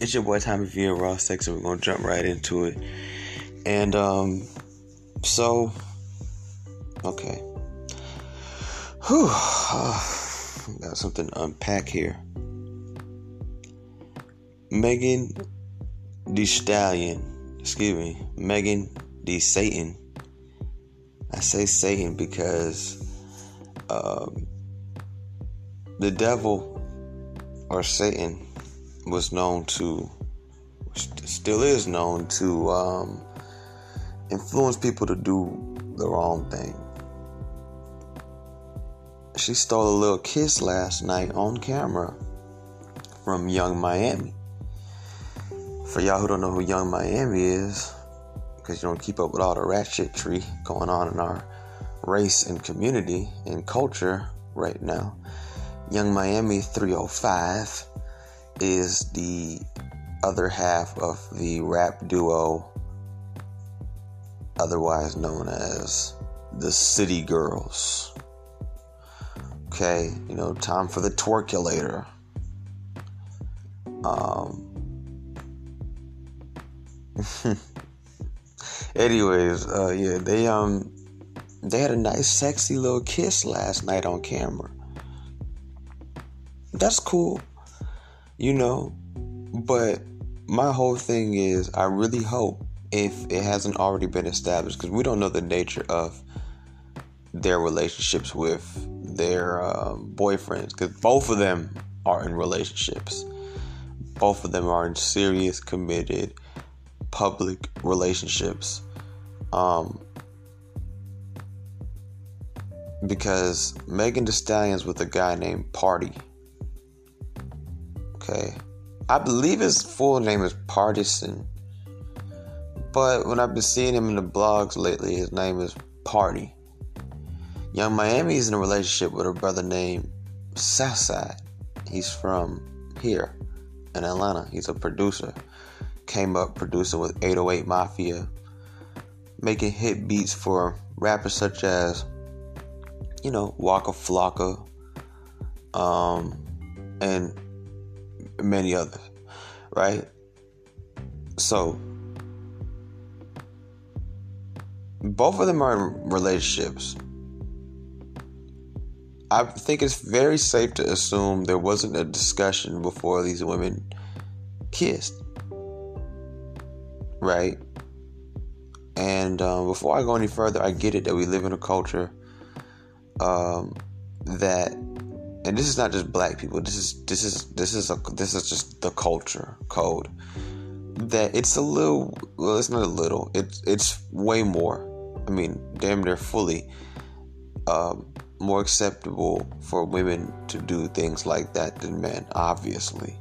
It's your boy Tommy V and Raw Sex, and we're gonna jump right into it. And um, so okay, whew, got something to unpack here. Megan Thee Stallion, excuse me, Megan the Satan. I say Satan because um, the devil or Satan was known to, still is known to um, influence people to do the wrong thing. She stole a little kiss last night on camera from Yung Miami. For y'all who don't know who Yung Miami is, because you don't keep up with all the ratchet tree going on in our race and community and culture right now, Yung Miami 305 is the other half of the rap duo, otherwise known as the City Girls. Okay, you know, time for the twerkulator. Um, anyways, uh, yeah, they um, they had a nice, sexy little kiss last night on camera. That's cool, you know, but my whole thing is, I really hope if it hasn't already been established, because we don't know the nature of their relationships with their um, boyfriends, because both of them are in relationships. Both of them are in serious, committed, public relationships. Um, because Megan Thee Stallion's with a guy named Pardi. Okay. I believe his full name is Pardison. But when I've been seeing him in the blogs lately, his name is Pardi. Yung Miami is in a relationship with a brother named Southside. He's from here in Atlanta. He's a producer. Came up producing with 808 Mafia, making hit beats for rappers such as, you know, Waka Flocka, um, and many others, right? So, both of them are in relationships. I think it's very safe to assume there wasn't a discussion before these women kissed. Right? And um, before I go any further, I get it that we live in a culture um, that, and this is not just black people. This is this is this is a this is just the culture code that it's a little. Well, it's not a little. It's it's way more. I mean, damn near fully. Um, more acceptable for women to do things like that than men, obviously.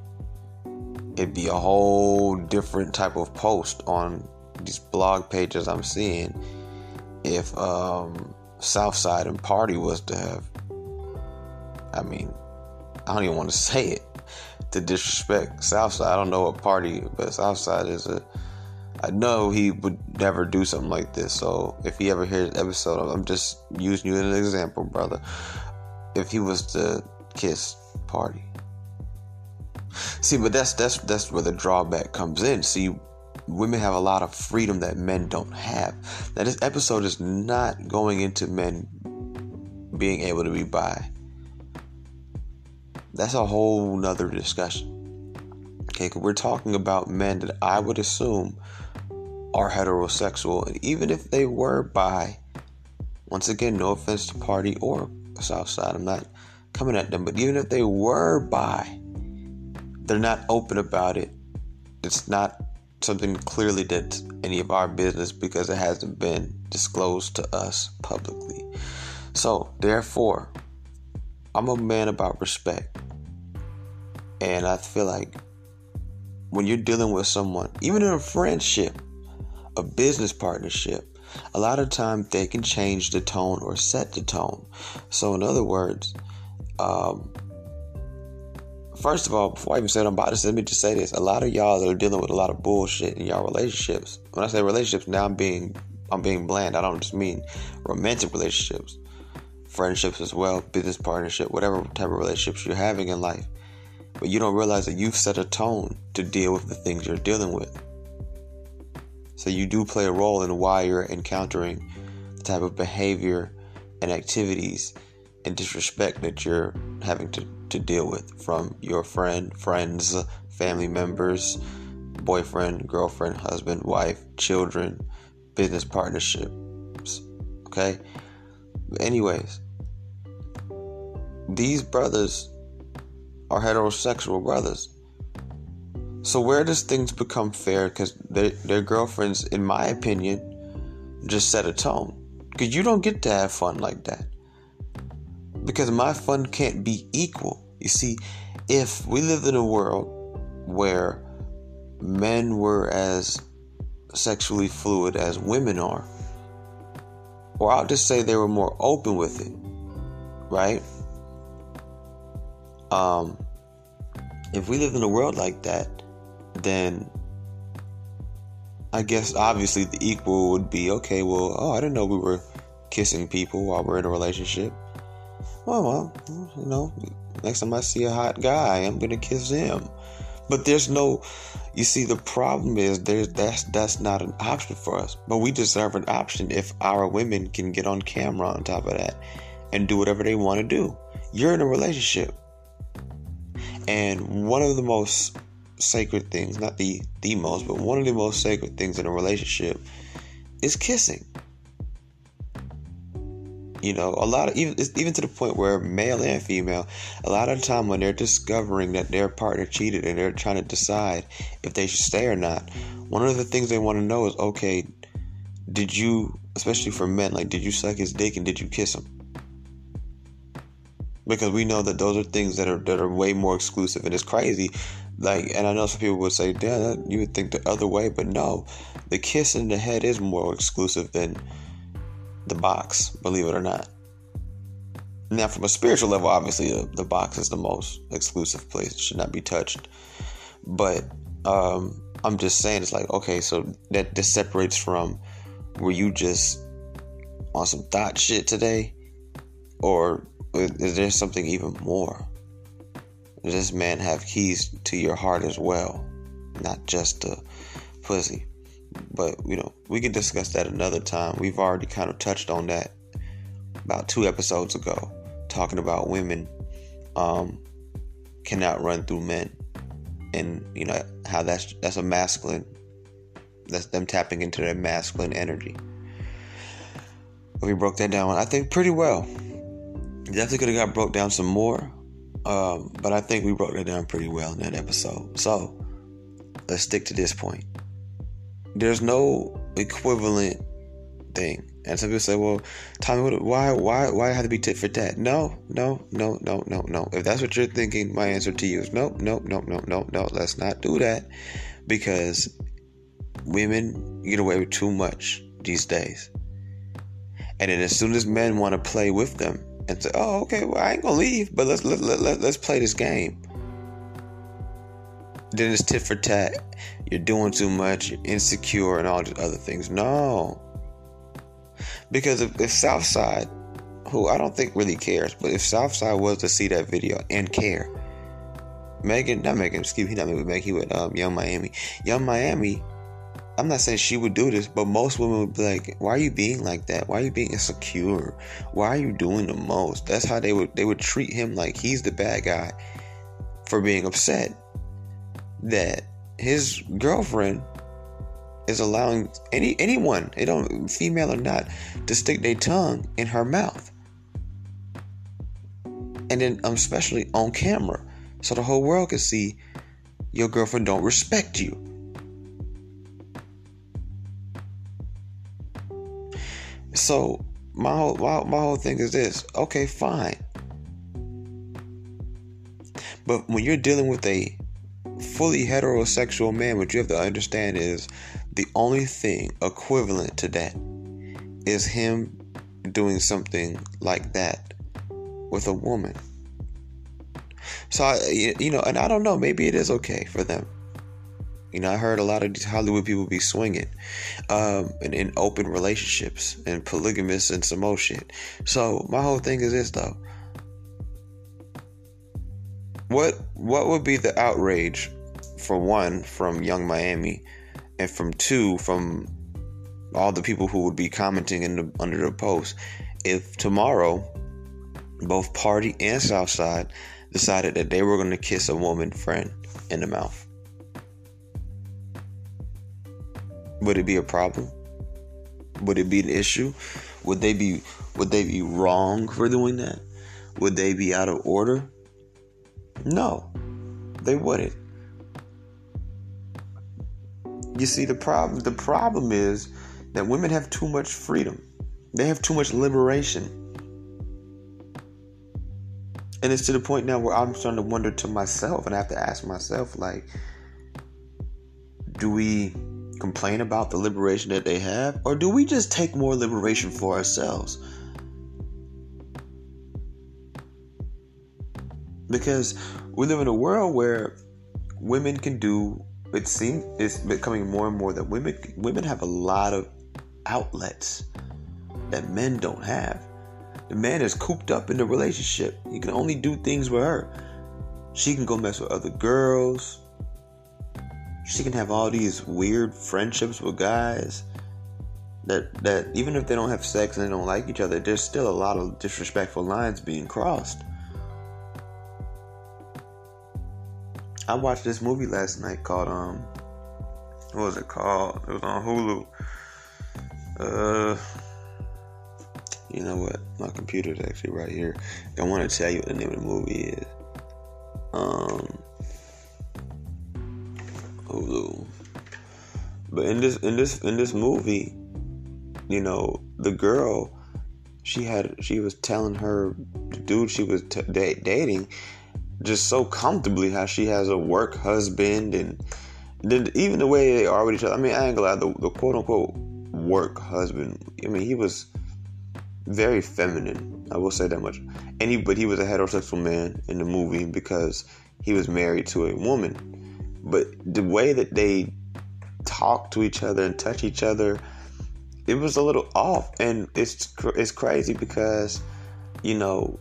It'd be a whole different type of post on these blog pages I'm seeing if um, Southside and Pardi was to have. I mean, I don't even want to say it to disrespect Southside. I don't know what Pardi, but Southside is a I know he would never do something like this. So if he ever hears episode, I'm just using you as an example, brother. If he was to kiss Pardi. See, but that's that's that's where the drawback comes in. See, women have a lot of freedom that men don't have. Now this episode is not going into men being able to be bi. That's a whole nother discussion. Okay, we're talking about men that I would assume are heterosexual, and even if they were bi, once again, no offense to Pardi or Southside, I'm not coming at them, but even if they were bi, they're not open about it. It's not something clearly that's any of our business because it hasn't been disclosed to us publicly. So, therefore, I'm a man about respect. And I feel like when you're dealing with someone, even in a friendship, a business partnership, a lot of times they can change the tone or set the tone. So, in other words, um, first of all, before I even say I'm about this, let me just say this: a lot of y'all that are dealing with a lot of bullshit in y'all relationships. When I say relationships, now I'm being I'm being bland. I don't just mean romantic relationships, friendships as well, business partnership, whatever type of relationships you're having in life. But you don't realize that you've set a tone to deal with the things you're dealing with. So you do play a role in why you're encountering the type of behavior and activities and disrespect that you're having to, to deal with from your friend, friends, family members, boyfriend, girlfriend, husband, wife, children, business partnerships. Okay? Anyways, these brothers are heterosexual brothers. So where does things become fair? Because their their girlfriends, in my opinion, just set a tone. Because you don't get to have fun like that. Because my fun can't be equal. You see, if we lived in a world where men were as sexually fluid as women are, or I'll just say they were more open with it, right? Um, if we lived in a world like that, then I guess obviously the equal would be okay. Well, oh, I didn't know we were kissing people while we're in a relationship. Well, well, you know, next time I see a hot guy, I'm gonna kiss him. But there's no, you see, the problem is there's that's that's not an option for us. But we deserve an option if our women can get on camera on top of that and do whatever they want to do. You're in a relationship. And one of the most sacred things, not the the most, but one of the most sacred things in a relationship is kissing. You know, a lot of even even to the point where male and female, a lot of the time when they're discovering that their partner cheated and they're trying to decide if they should stay or not, one of the things they want to know is, okay, did you, especially for men, like did you suck his dick and did you kiss him? Because we know that those are things that are that are way more exclusive and it's crazy. Like and i know some people would say yeah you would think the other way but no the kiss in the head is more exclusive than the box believe it or not. Now from a spiritual level obviously the, the box is the most exclusive place. It should not be touched. But um i'm just saying it's like okay so that this separates from were you just on some thought shit today? Or is there something even more? Does this man have keys to your heart as well? Not just a pussy. But, you know, we can discuss that another time. We've already kind of touched on that about two episodes ago, talking about women um, cannot run through men. And, you know, how that's that's a masculine that's them tapping into their masculine energy. We broke that down, I think, pretty well. Definitely could have got broke down some more, um, but I think we broke that down pretty well in that episode. So let's stick to this point. There's no equivalent thing. And some people say, "Well, Tommy, why, why, why have to be tit for tat?" No, no, no, no, no, no. If that's what you're thinking, my answer to you is no, no, no, no, no, no. Let's not do that because women get away with too much these days. And then as soon as men want to play with them, and say, "Oh, okay, well, I ain't gonna leave, but let's let, let, let, let's play this game." Then it's tit for tat. You're doing too much. You're insecure and all these other things. No, because if, if Southside, who I don't think really cares, but if Southside was to see that video and care, Megan, not Megan, excuse me, not Megan, Megan, he would um, Yung Miami. Yung Miami I'm not saying she would do this, but most women would be like, "Why are you being like that? Why are you being insecure? Why are you doing the most?" That's how they would they would treat him like he's the bad guy for being upset that his girlfriend is allowing any anyone, they don't female or not, to stick their tongue in her mouth, and then um, especially on camera, so the whole world can see your girlfriend don't respect you So my whole my, my whole thing is this. Okay, fine. But when you're dealing with a fully heterosexual man, what you have to understand is the only thing equivalent to that is him doing something like that with a woman. So I, you know, and I don't know, maybe it is okay for them. You know, I heard a lot of these Hollywood people be swinging um, and in open relationships and polygamous and some more shit. So, my whole thing is this though. what what would be the outrage for one from Yung Miami, and from two from all the people who would be commenting in the, under the post if tomorrow both Pardi and Southside decided that they were going to kiss a woman friend in the mouth. Would it be a problem? Would it be an issue? Would they be would they be wrong for doing that? Would they be out of order? No. They wouldn't. You see the problem the problem is that women have too much freedom. They have too much liberation. And it's to the point now where I'm starting to wonder to myself, and I have to ask myself, like, do we complain about the liberation that they have, or do we just take more liberation for ourselves? Because we live in a world where women can do it seems it's becoming more and more that women women have a lot of outlets that men don't have. The man is cooped up in the relationship. He can only do things with her. She can go mess with other girls. She can have all these weird friendships with guys. That that even if they don't have sex and they don't like each other, there's still a lot of disrespectful lines being crossed. I watched this movie last night called um what was it called? It was on Hulu. Uh, you know what? My computer's actually right here. I want to tell you what the name of the movie is. Um, Hulu. But in this in this in this movie, you know, the girl, she had she was telling her dude she was t- dating just so comfortably how she has a work husband and then even the way they are with each other. I mean, I ain't gonna lie, the, the quote unquote work husband. I mean, he was very feminine. I will say that much. And he, but he was a heterosexual man in the movie because he was married to a woman. But the way that they talk to each other and touch each other, it was a little off. And it's it's crazy because, you know,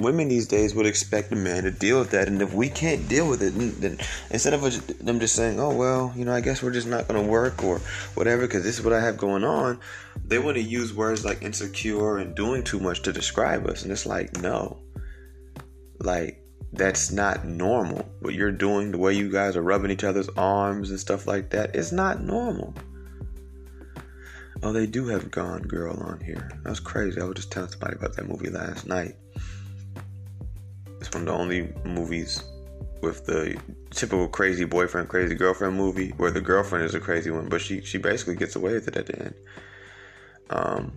women these days would expect a man to deal with that, and if we can't deal with it, then instead of them just saying, "Oh well, you know, I guess we're just not going to work or whatever," because this is what I have going on, they want to use words like insecure and doing too much to describe us, and it's like, no, like that's not normal. What you're doing, the way you guys are rubbing each other's arms and stuff like that, is not normal. Oh, they do have Gone Girl on here. That's crazy. I was just telling somebody about that movie last night. It's one of the only movies with the typical crazy boyfriend, crazy girlfriend movie where the girlfriend is a crazy one, but she she basically gets away with it at the end. Um,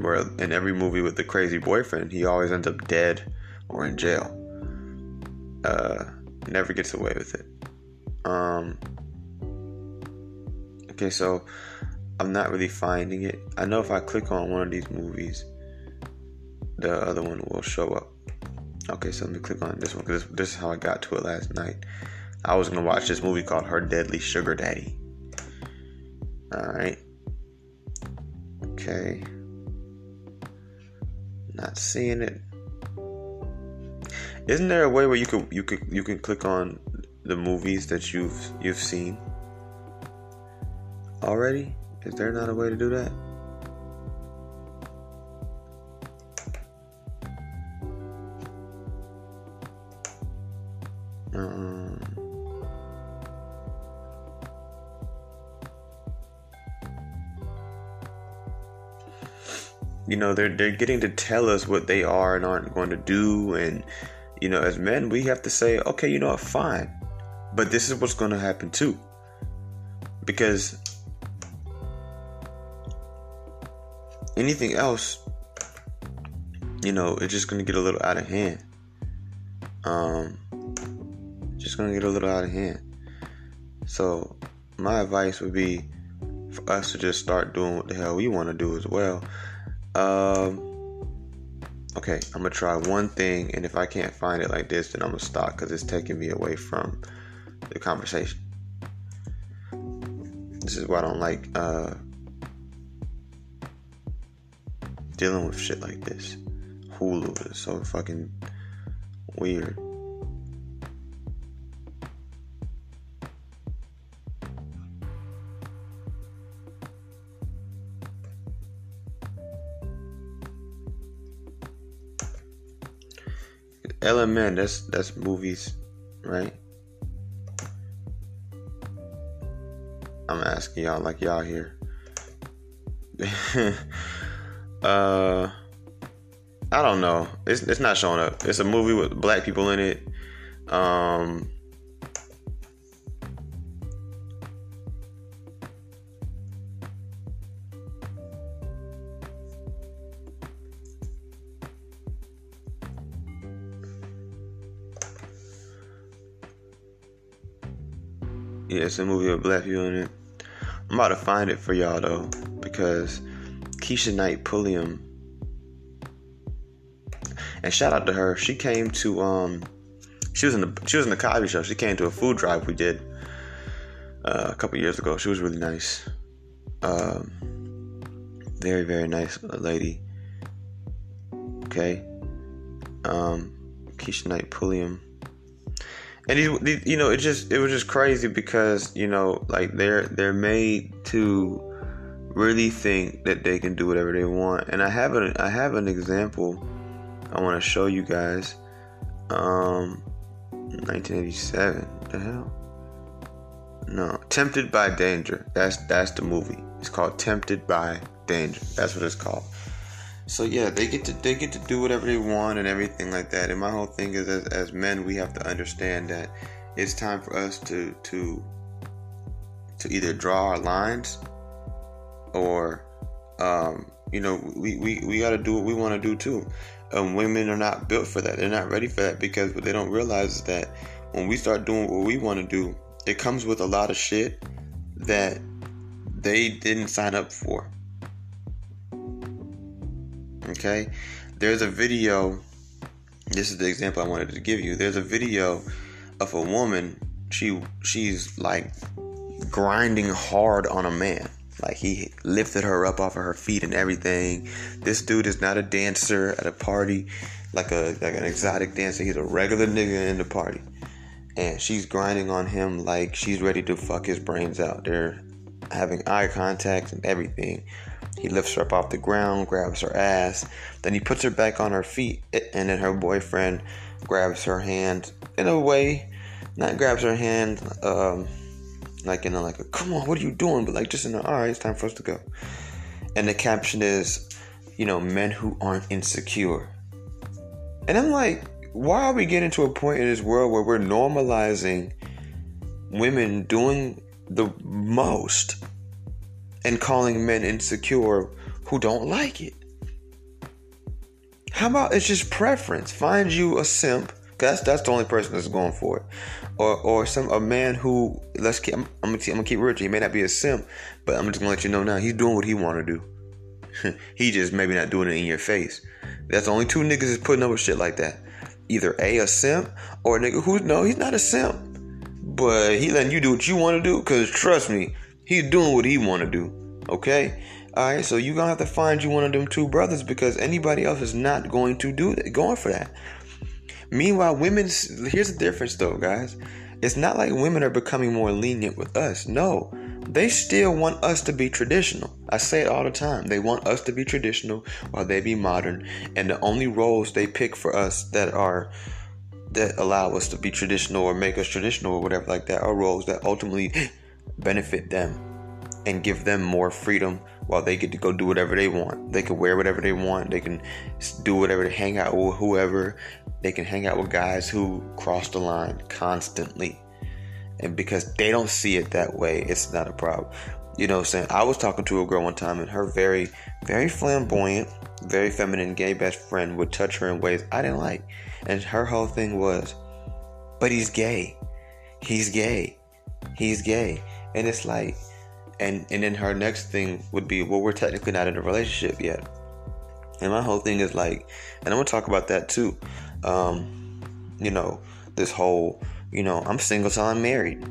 where in every movie with the crazy boyfriend, he always ends up dead or in jail. Uh, never gets away with it. Um, okay, so I'm not really finding it. I know if I click on one of these movies, the other one will show up. Okay, so let me click on this one because this, this, is how I got to it last night. I was gonna watch this movie called Her Deadly Sugar Daddy. All right. Okay. Not seeing it. Isn't there a way where you could you could you can click on the movies that you've you've seen already? Is there not a way to do that? Uh-uh. you know they're they're getting to tell us what they are and aren't going to do and you know as men we have to say okay you know what fine. But this is what's going to happen too. Because anything else you know it's just going to get a little out of hand. Um just going to get a little out of hand. So my advice would be for us to just start doing what the hell we want to do as well. Um, okay, I'm gonna try one thing, and if I can't find it like this, then I'm gonna stop because it's taking me away from the conversation. This is why I don't like uh, dealing with shit like this. Hulu is so fucking weird. LMN. That's that's movies, right? I'm asking y'all like y'all here. uh, I don't know. It's it's not showing up. It's a movie with black people in it. Um. It's a movie with black people in it. I'm about to find it for y'all though, because Keshia Knight Pulliam. And shout out to her. She came to um she was in the she was in the Cosby show. She came to a food drive we did uh, a couple years ago. She was really nice. Um very, very nice lady. Okay. Um Keshia Knight Pulliam and these, you know it just it was just crazy because you know like they're they're made to really think that they can do whatever they want. And i have an i have an example i want to show you guys. Um 1987 the hell? No tempted by danger. That's that's the movie. It's called tempted by danger. That's what it's called so yeah, they get to they get to do whatever they want and everything like that. And my whole thing is, as, as men, we have to understand that it's time for us to to to either draw our lines or um, you know we, we, we got to do what we want to do too. Um, women are not built for that. They're not ready for that because what they don't realize is that when we start doing what we want to do it comes with a lot of shit that they didn't sign up for Okay? There's a video. This is the example I wanted to give you. There's a video of a woman. She she's like grinding hard on a man. Like he lifted her up off of her feet and everything. This dude is not a dancer at a party, like a like an exotic dancer. He's a regular nigga in the party, and she's grinding on him like she's ready to fuck his brains out. They're having eye contact and everything. He lifts her up off the ground, grabs her ass, then he puts her back on her feet, and then her boyfriend grabs her hand in a way, not grabs her hand, um, like in a like a come on, what are you doing? But like just in a all right, it's time for us to go. And the caption is, you know, men who aren't insecure. And I'm like, why are we getting to a point in this world where we're normalizing women doing the most and calling men insecure who don't like it. How about it's just preference? Find you a simp. That's that's the only person that's going for it, or or some a man who let's keep. I'm, I'm, gonna, I'm gonna keep. He may not be a simp, but I'm just gonna let you know now. He's doing what he want to do. he just maybe not doing it in your face. That's only two niggas is putting up with shit like that. Either a a simp or a nigga who no, he's not a simp, but he letting you do what you want to do. Cause trust me, he's doing what he want to do. Okay. All right. So you're gonna have to find you one of them two brothers because anybody else is not going to do that. Going for that. Meanwhile, women. Here's the difference, though, guys. It's not like women are becoming more lenient with us. No, they still want us to be traditional. I say it all the time. They want us to be traditional while they be modern. And the only roles they pick for us that are that allow us to be traditional or make us traditional or whatever like that are roles that ultimately benefit them and give them more freedom while they get to go do whatever they want. They can wear whatever they want. They can do whatever they hang out with whoever. They can hang out with guys who cross the line constantly. And because they don't see it that way, it's not a problem. You know what I'm saying? I was talking to a girl one time and her very, very flamboyant, very feminine gay best friend would touch her in ways I didn't like. And her whole thing was, but he's gay. He's gay. He's gay. And it's like, and and then her next thing would be, well, we're technically not in a relationship yet. And my whole thing is like, and I'm gonna talk about that too. Um, you know, this whole, you know, I'm single till I'm married.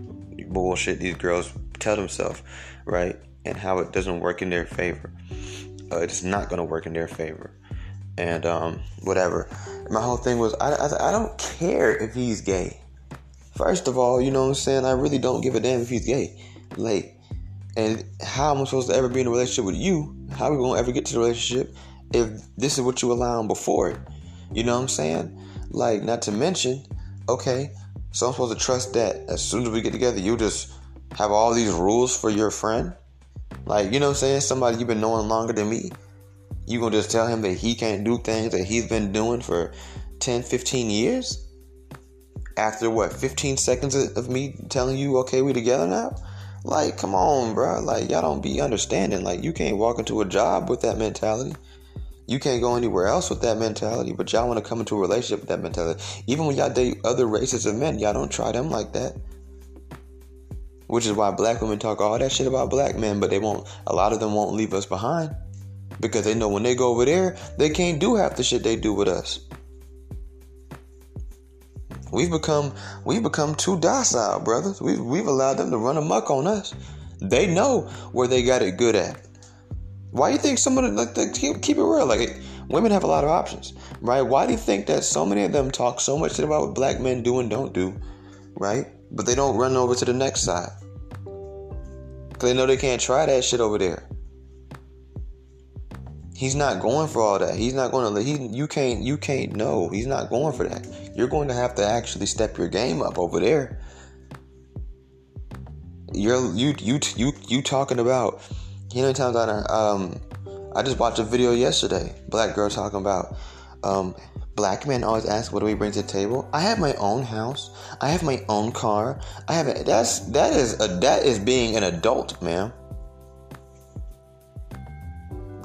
Bullshit these girls tell themselves, right? And how it doesn't work in their favor. Uh, it's not gonna work in their favor. And um, whatever. My whole thing was, I, I, I don't care if he's gay. First of all, you know what I'm saying? I really don't give a damn if he's gay. Like, and how am I supposed to ever be in a relationship with you? How are we gonna ever get to the relationship if this is what you allowing before it? You know what I'm saying? Like, not to mention, okay, so I'm supposed to trust that as soon as we get together, you just have all these rules for your friend? Like, you know what I'm saying? Somebody you've been knowing longer than me. You gonna just tell him that he can't do things that he's been doing for 10, 15 years? After what, 15 seconds of me telling you, okay, we together now? Like, come on, bro. Like, y'all don't be understanding. Like, you can't walk into a job with that mentality. You can't go anywhere else with that mentality, but y'all want to come into a relationship with that mentality. Even when y'all date other races of men, y'all don't try them like that. Which is why black women talk all that shit about black men, but they won't, a lot of them won't leave us behind. Because they know when they go over there, they can't do half the shit they do with us. We've become we've become too docile, brothers. We've we've allowed them to run amok on us. They know where they got it good at. Why do you think some of the like, keep, keep it real? Like women have a lot of options, right? Why do you think that so many of them talk so much about what black men do and don't do, right? But they don't run over to the next side because they know they can't try that shit over there. He's not going for all that. He's not going to. He you can't you can't know. He's not going for that. You're going to have to actually step your game up over there. You're you you you you talking about. You know, times I um I just watched a video yesterday. Black girl talking about um black men always ask what do we bring to the table. I have my own house. I have my own car. I have a, that's that is a that is being an adult, man.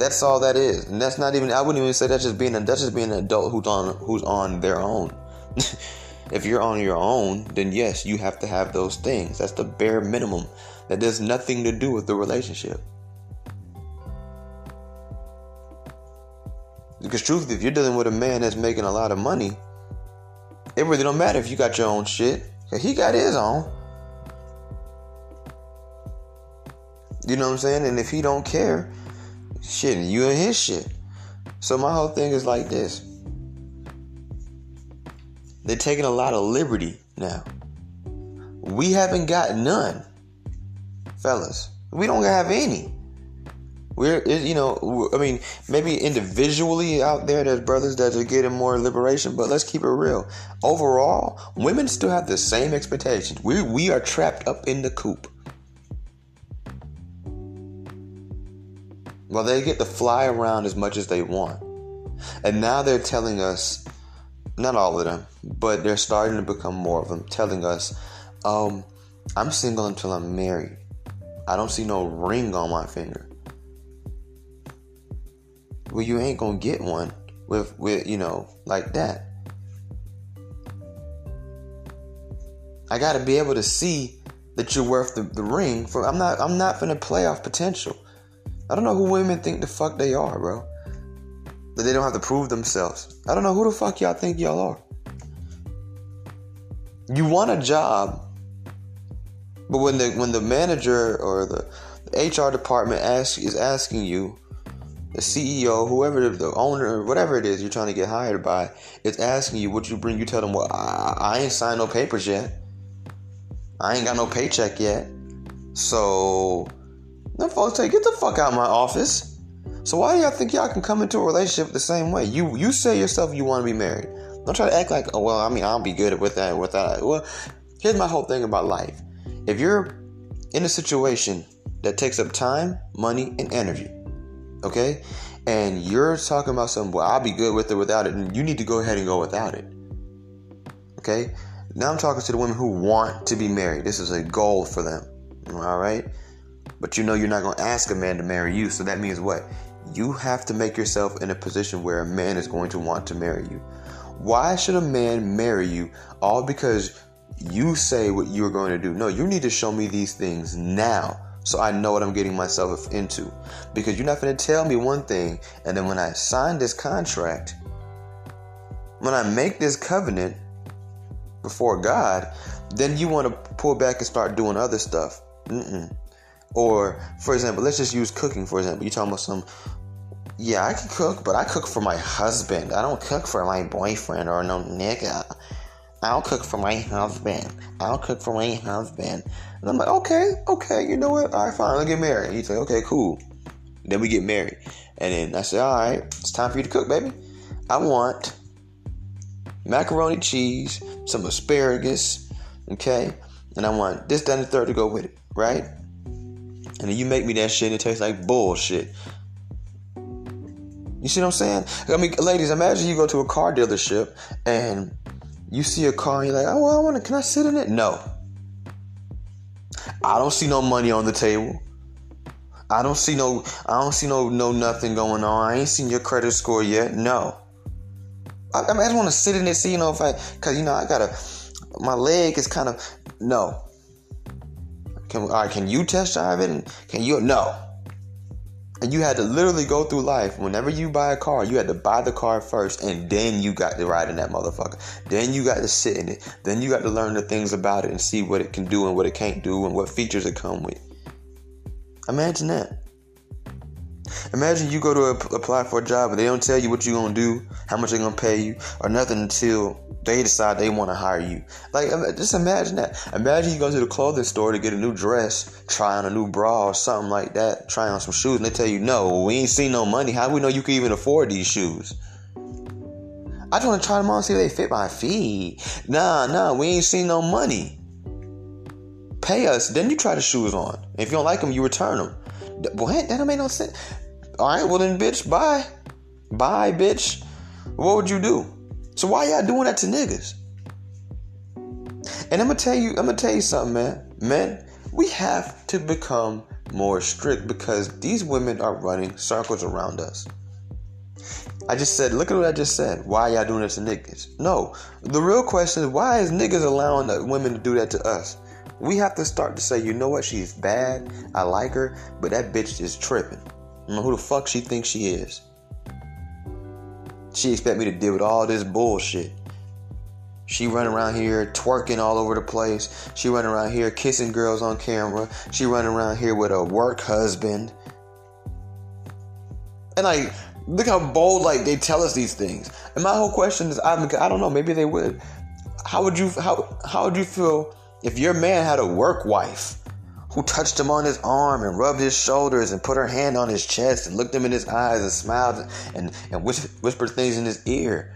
That's all that is, and that's not even. I wouldn't even say that's just being. A, that's just being an adult who's on who's on their own. if you're on your own, then yes, you have to have those things. That's the bare minimum. That has nothing to do with the relationship. Because truthfully, if you're dealing with a man that's making a lot of money, it really don't matter if you got your own shit. He got his own. You know what I'm saying? And if he don't care, shit, you and his shit. So my whole thing is like this. They're taking a lot of liberty now. We haven't got none, fellas. We don't have any. We're, you know, I mean, maybe individually out there, there's brothers that are getting more liberation, but let's keep it real. Overall, women still have the same expectations. We we are trapped up in the coop. Well, they get to fly around as much as they want. And now they're telling us, not all of them, but they're starting to become more of them, telling us, um, I'm single until I'm married. I don't see no ring on my finger. Well, you ain't gonna get one with, with you know, like that. I gotta be able to see that you're worth the, the ring. For I'm not I'm not gonna play off potential. I don't know who women think the fuck they are, bro. That they don't have to prove themselves. I don't know who the fuck y'all think y'all are. You want a job, but when the when the manager or the, the HR department asks is asking you, the CEO, whoever the owner, whatever it is you're trying to get hired by, is asking you what you bring. You tell them, well, I, I ain't signed no papers yet. I ain't got no paycheck yet. So them folks say, get the fuck out of my office. So why do y'all think y'all can come into a relationship the same way? You you say yourself you want to be married. Don't try to act like, oh well, I mean, I'll be good with that, with that. Well, here's my whole thing about life. If you're in a situation that takes up time, money, and energy, okay, and you're talking about something, well, I'll be good with it without it, and you need to go ahead and go without it. Okay? Now I'm talking to the women who want to be married. This is a goal for them. All right? But you know you're not going to ask a man to marry you. So that means what? You have to make yourself in a position where a man is going to want to marry you. Why should a man marry you all because you say what you're going to do? No, you need to show me these things now so I know what I'm getting myself into. Because you're not going to tell me one thing and then when I sign this contract, when I make this covenant before God, then you want to pull back and start doing other stuff. Mm-mm. Or, for example, let's just use cooking, for example. You're talking about some, yeah, I can cook, but I cook for my husband. I don't cook for my boyfriend or no nigga. I'll cook for my husband. I'll cook for my husband. And I'm like, okay, okay, you know what? All right, fine, let's get married. He's like, okay, cool. Then we get married. And then I say, all right, it's time for you to cook, baby. I want macaroni cheese, some asparagus, okay? And I want this, that, and the third to go with it, right? And you make me that shit and it tastes like bullshit. You see what I'm saying? I mean, ladies, imagine you go to a car dealership and you see a car and you're like, oh, well, I want to, can I sit in it? No. I don't see no money on the table. I don't see no, I don't see no, no nothing going on. I ain't seen your credit score yet. No. I, I, mean, I just want to sit in it, see, you know, if I, cause you know, I gotta, my leg is kind of, no. Can, right, can you test drive it? Can you, no. And you had to literally go through life. Whenever you buy a car, you had to buy the car first, and then you got to ride in that motherfucker. Then you got to sit in it. Then you got to learn the things about it and see what it can do and what it can't do and what features it come with. Imagine that. Imagine you go to apply for a job and they don't tell you what you're gonna do, how much they're gonna pay you, or nothing until they decide they want to hire you. Like, just imagine that. Imagine you go to the clothing store to get a new dress, try on a new bra or something like that, try on some shoes, and they tell you, no, we ain't seen no money. How do we know you can even afford these shoes? I just want to try them on, see if they fit my feet. Nah, nah, we ain't seen no money. Pay us, then you try the shoes on. If you don't like them, you return them. What? That don't make no sense. All right, well then, bitch, bye. Bye, bitch. What would you do? So why y'all doing that to niggas? And I'm gonna tell you, I'm gonna tell you something, man. Men, we have to become more strict because these women are running circles around us. I just said, look at what I just said. Why y'all doing this to niggas? No. The real question is why is niggas allowing women to do that to us? We have to start to say, you know what, she's bad. I like her, but that bitch is tripping. I don't know who the fuck she thinks she is. She expect me to deal with all this bullshit. She run around here twerking all over the place. She run around here kissing girls on camera. She run around here with a work husband. And like, look how bold like they tell us these things. And my whole question is, I, I don't know, maybe they would. How would you how how would you feel if your man had a work wife? Who touched him on his arm and rubbed his shoulders and put her hand on his chest and looked him in his eyes and smiled and, and whispered things in his ear.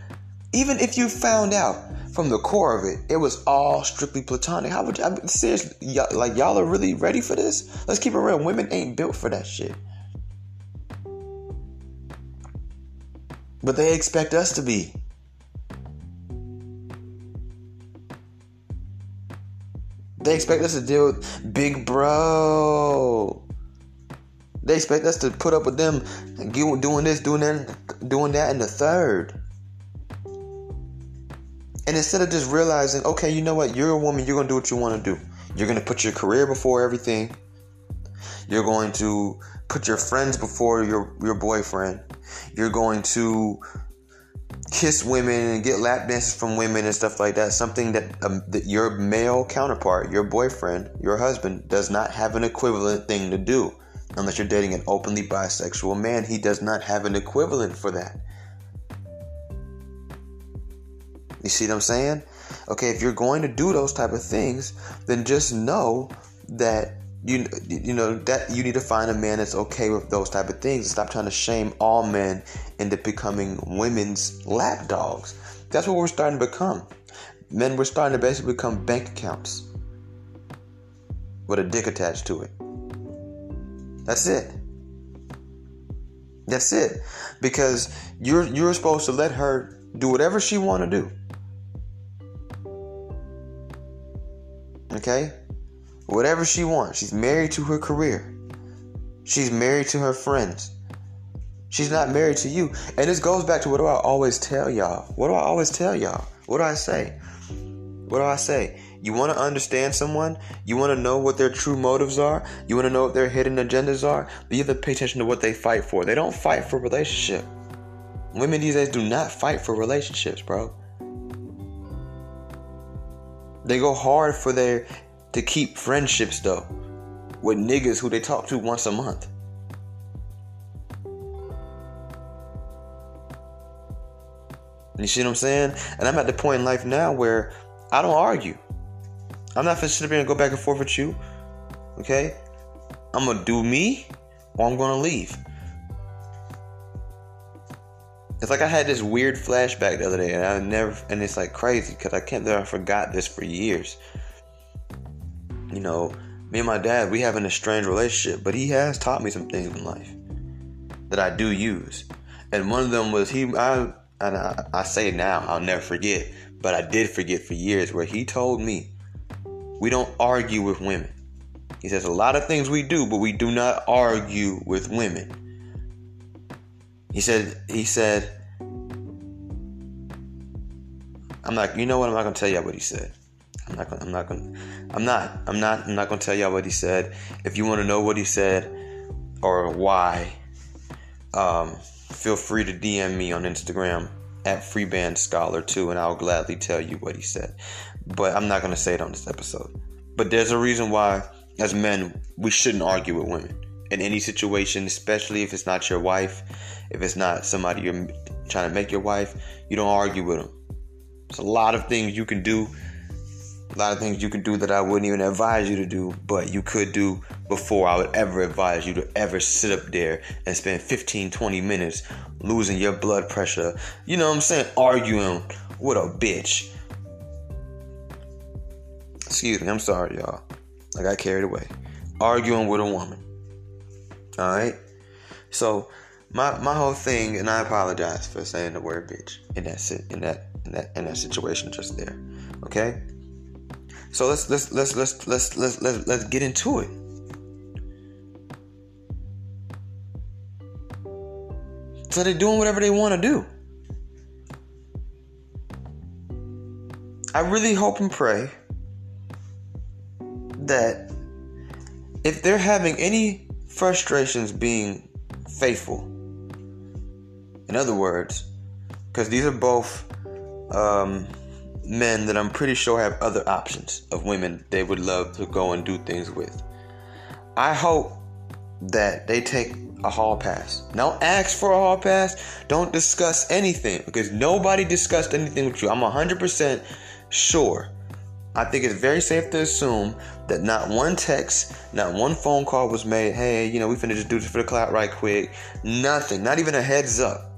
Even if you found out from the core of it, it was all strictly platonic. How would you, I mean, seriously, y'all, like y'all are really ready for this? Let's keep it real. Women ain't built for that shit. But they expect us to be. They expect us to deal with big bro. They expect us to put up with them doing this, doing that, doing that, and the third. And instead of just realizing, okay, you know what, you're a woman, you're gonna do what you want to do. You're gonna put your career before everything. You're going to put your friends before your your boyfriend. You're going to kiss women and get lap dances from women and stuff like that. Something that, um, that your male counterpart, your boyfriend, your husband, does not have an equivalent thing to do. Unless you're dating an openly bisexual man, he does not have an equivalent for that. You see what I'm saying? Okay, if you're going to do those type of things, then just know that you you know that you need to find a man that's okay with those type of things stop trying to shame all men into becoming women's lap dogs. That's what we're starting to become. Men, we're starting to basically become bank accounts with a dick attached to it. That's it. That's it. Because you're you're supposed to let her do whatever she want to do. Okay? Whatever she wants. She's married to her career. She's married to her friends. She's not married to you. And this goes back to what do I always tell y'all? What do I always tell y'all? What do I say? What do I say? You want to understand someone? You want to know what their true motives are? You want to know what their hidden agendas are? But you have to pay attention to what they fight for. They don't fight for relationship. Women these days do not fight for relationships, bro. They go hard for their to keep friendships though with niggas who they talk to once a month. You see what I'm saying? And I'm at the point in life now where I don't argue. I'm not gonna sit here and go back and forth with you. Okay? I'm gonna do me or I'm gonna leave. It's like I had this weird flashback the other day, and I never, and it's like crazy because I can't believe I forgot this for years. You know, me and my dad, we have an estranged relationship, but he has taught me some things in life that I do use. And one of them was he, I, and I, I say now, I'll never forget, but I did forget for years, where he told me, we don't argue with women. He says a lot of things we do, but we do not argue with women. He said, he said, I'm not, you know what? I'm not to tell you what he said. I'm not, gonna, I'm not to, I'm not, I'm not, I'm not to tell y'all what he said. If you want to know what he said or why, um, feel free to DM me on Instagram at Freeband Scholar too, and I'll gladly tell you what he said. But I'm not to say it on this episode. But there's a reason why, as men, we shouldn't argue with women in any situation, especially if it's not your wife, if it's not somebody you're trying to make your wife. You don't argue with them. There's a lot of things you can do a lot of things you could do that I wouldn't even advise you to do, but you could do before I would ever advise you to ever sit up there and spend 15, 20 minutes losing your blood pressure. You know what I'm saying? Arguing with a bitch. Excuse me, I'm sorry, y'all. I got carried away. Arguing with a woman. Alright? So my my whole thing, and I apologize for saying the word bitch in that in that in that in that situation just there. Okay? So let's let's let's let's let's let's let's, let's get into it. So they're doing whatever they want to do. I really hope and pray that if they're having any frustrations being faithful, in other words, because these are both um, men that I'm pretty sure have other options of women they would love to go and do things with. I hope that they take a hall pass. Don't ask for a hall pass. Don't discuss anything because nobody discussed anything with you. I'm 100% sure. I think it's very safe to assume that not one text, not one phone call was made. Hey, you know, we finna just do this for the clout right quick. Nothing. Not even a heads up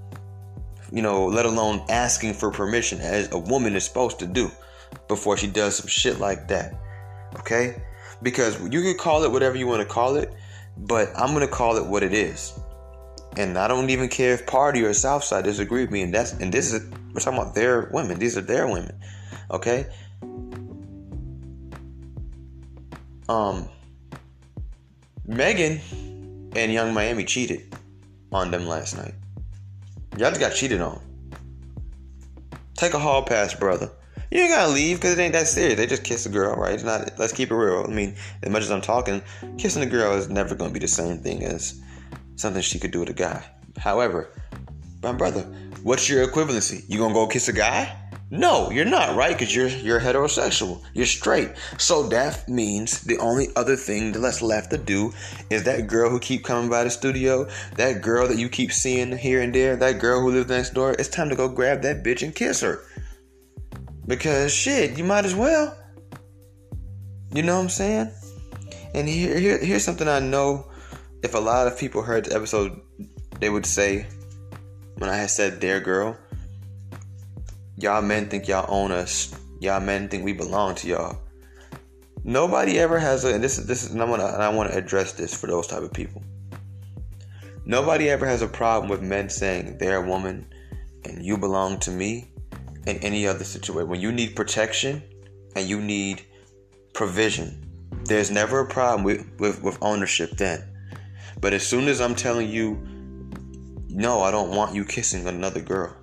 you know, let alone asking for permission as a woman is supposed to do before she does some shit like that. Okay? Because you can call it whatever you want to call it, but I'm going to call it what it is. And I don't even care if Pardi or Southside disagree with me. And that's and this is we're talking about their women. These are their women. Okay? Um Megan and Yung Miami cheated on them last night. Y'all just got cheated on. Take a hall pass, brother. You ain't gotta leave because it ain't that serious. They just kiss a girl, right? It's not. Let's keep it real. I mean, as much as I'm talking, kissing a girl is never gonna be the same thing as something she could do with a guy. However, my brother, what's your equivalency? You gonna go kiss a guy? No, you're not, right? Because you're you're heterosexual. You're straight. So that means the only other thing that's left to do is that girl who keep coming by the studio, that girl that you keep seeing here and there, that girl who lives next door. It's time to go grab that bitch and kiss her. Because shit, you might as well. You know what I'm saying? And here, here here's something I know. If a lot of people heard the episode, they would say when I had said "their girl." Y'all men think y'all own us. Y'all men think we belong to y'all. Nobody ever has a and this is this is and I wanna and I wanna address this for those type of people. Nobody ever has a problem with men saying they're a woman and you belong to me in any other situation. When you need protection and you need provision, there's never a problem with, with, with ownership then. But as soon as I'm telling you, no, I don't want you kissing another girl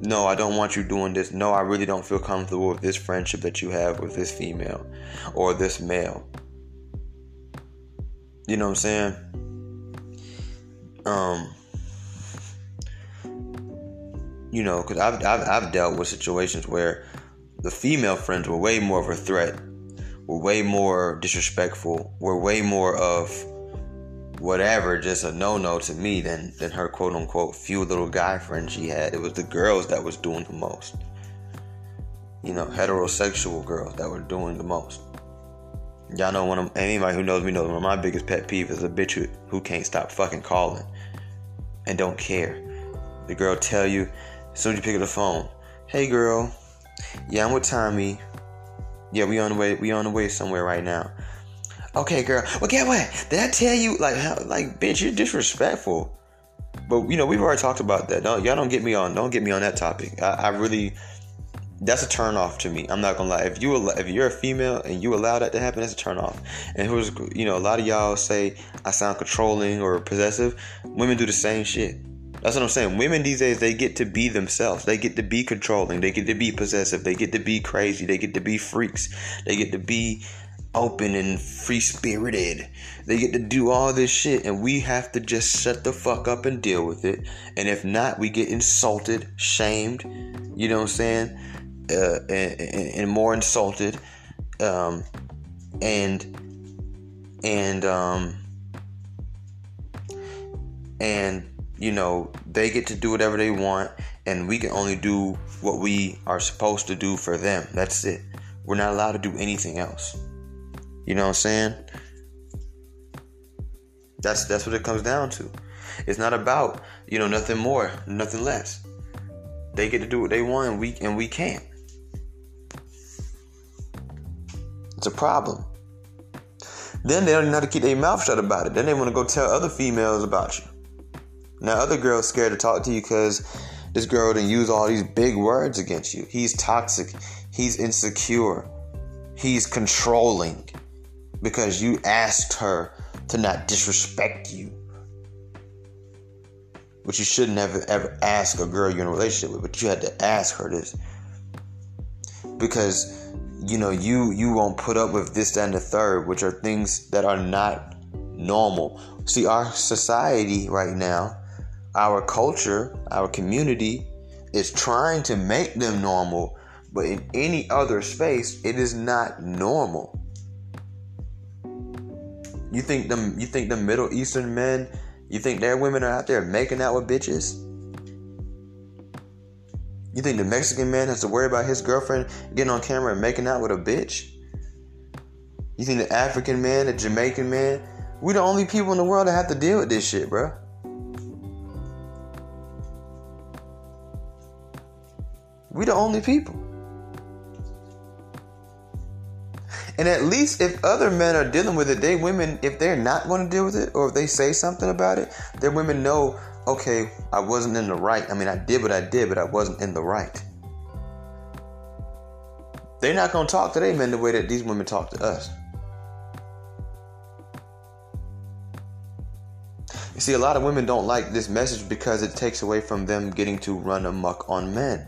no, I don't want you doing this. No, I really don't feel comfortable with this friendship that you have with this female or this male. You know what I'm saying? Um, you know, because I've, I've, I've dealt with situations where the female friends were way more of a threat, were way more disrespectful, were way more of whatever just a no-no to me than than her quote unquote few little guy friends she had. It was the girls that was doing the most. You know, heterosexual girls that were doing the most. Y'all know one of anybody who knows me knows one of my biggest pet peeve is a bitch who, who can't stop fucking calling and don't care. The girl tell you as soon as you pick up the phone, "Hey, girl, yeah, I'm with Tommy. Yeah, we on the way. We on the way somewhere right now." Okay, girl. Well, get what? Did I tell you? Like, how, like, bitch, you're disrespectful. But you know, we've already talked about that. Don't y'all don't get me on. Don't get me on that topic. I, I really, that's a turn off to me. I'm not gonna lie. If you if you're a female and you allow that to happen, that's a turn off. And who's you know a lot of y'all say I sound controlling or possessive. Women do the same shit. That's what I'm saying. Women these days they get to be themselves. They get to be controlling. They get to be possessive. They get to be crazy. They get to be freaks. They get to be open and free spirited. They get to do all this shit, and we have to just shut the fuck up and deal with it. And if not, we get insulted, shamed. You know what I'm saying? Uh, and, and, more insulted. Um, and and um, and you know they get to do whatever they want, and we can only do what we are supposed to do for them. That's it. We're not allowed to do anything else. You know what I'm saying? That's that's what it comes down to. It's not about, you know, nothing more, nothing less. They get to do what they want and we and we can't. It's a problem. Then they don't know how to keep their mouth shut about it. Then they want to go tell other females about you. Now other girls scared to talk to you because this girl didn't use all these big words against you. He's toxic. He's insecure. He's controlling because you asked her to not disrespect you. Which you shouldn't have ever ask a girl you're in a relationship with, but you had to ask her this. Because you know, you you won't put up with this, that, and the third, which are things that are not normal. See, our society right now, our culture, our community is trying to make them normal, but in any other space, it is not normal. You think them you think the Middle Eastern men, you think their women are out there making out with bitches? You think the Mexican man has to worry about his girlfriend getting on camera and making out with a bitch? You think the African man, the Jamaican man, we the only people in the world that have to deal with this shit, bro. We the only people. And at least if other men are dealing with it, they women, if they're not going to deal with it, or if they say something about it, their women know, okay, I wasn't in the right. I mean, I did what I did, but I wasn't in the right. They're not going to talk to their men the way that these women talk to us. You see, a lot of women don't like this message because it takes away from them getting to run amok on men.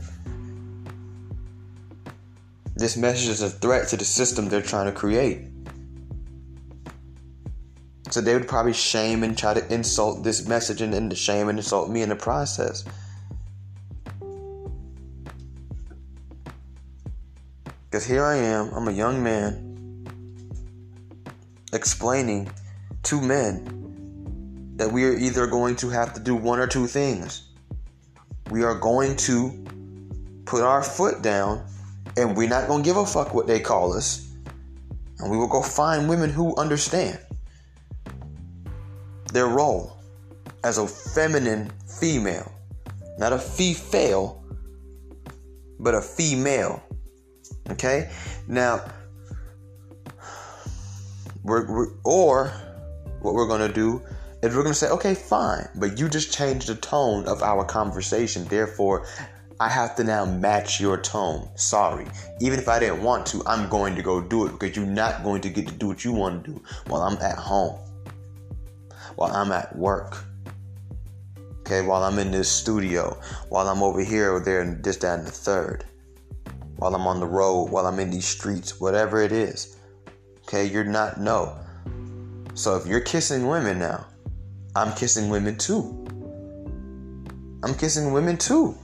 This message is a threat to the system they're trying to create. So they would probably shame and try to insult this message and then shame and insult me in the process. Because here I am, I'm a young man explaining to men that we are either going to have to do one or two things. We are going to put our foot down and we're not going to give a fuck what they call us. And we will go find women who understand their role as a feminine female. Not a fee-fail, but a female. Okay? Now, we're, we're, or what we're going to do is we're going to say, okay, fine, but you just changed the tone of our conversation. Therefore, I have to now match your tone. Sorry. Even if I didn't want to, I'm going to go do it because you're not going to get to do what you want to do while I'm at home, while I'm at work. Okay, while I'm in this studio, while I'm over here or there and this, that, and the third, while I'm on the road, while I'm in these streets, whatever it is. Okay, you're not, no. So if you're kissing women now, I'm kissing women too. I'm kissing women too.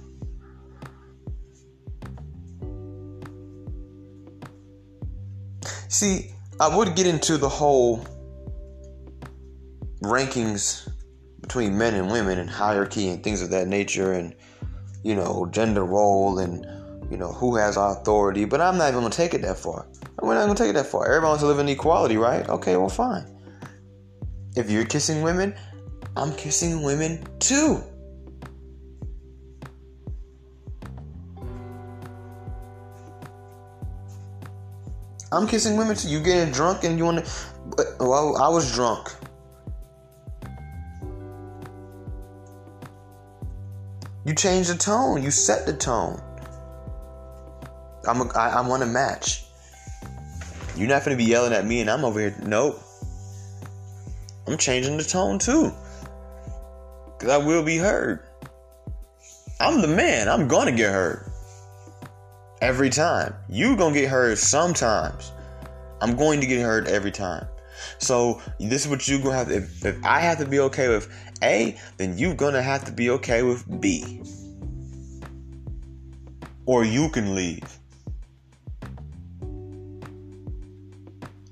See, I would get into the whole rankings between men and women and hierarchy and things of that nature and you know gender role and you know who has authority but i'm not even gonna take it that far. We're not gonna take it that far. Everyone wants to live in equality right? Okay well fine. If you're kissing women i'm kissing women too I'm kissing women too. You getting drunk and you want to. Well, I was drunk. You change the tone. You set the tone. I'm a, I, I want to match. You're not going to be yelling at me and I'm over here. Nope. I'm changing the tone too. Because I will be heard. I'm the man. I'm going to get heard. Every time. You to get hurt sometimes. I'm going to get hurt every time. So this is what you're gonna have. To, if, if I have to be okay with A, then you're gonna have to be okay with B. Or you can leave.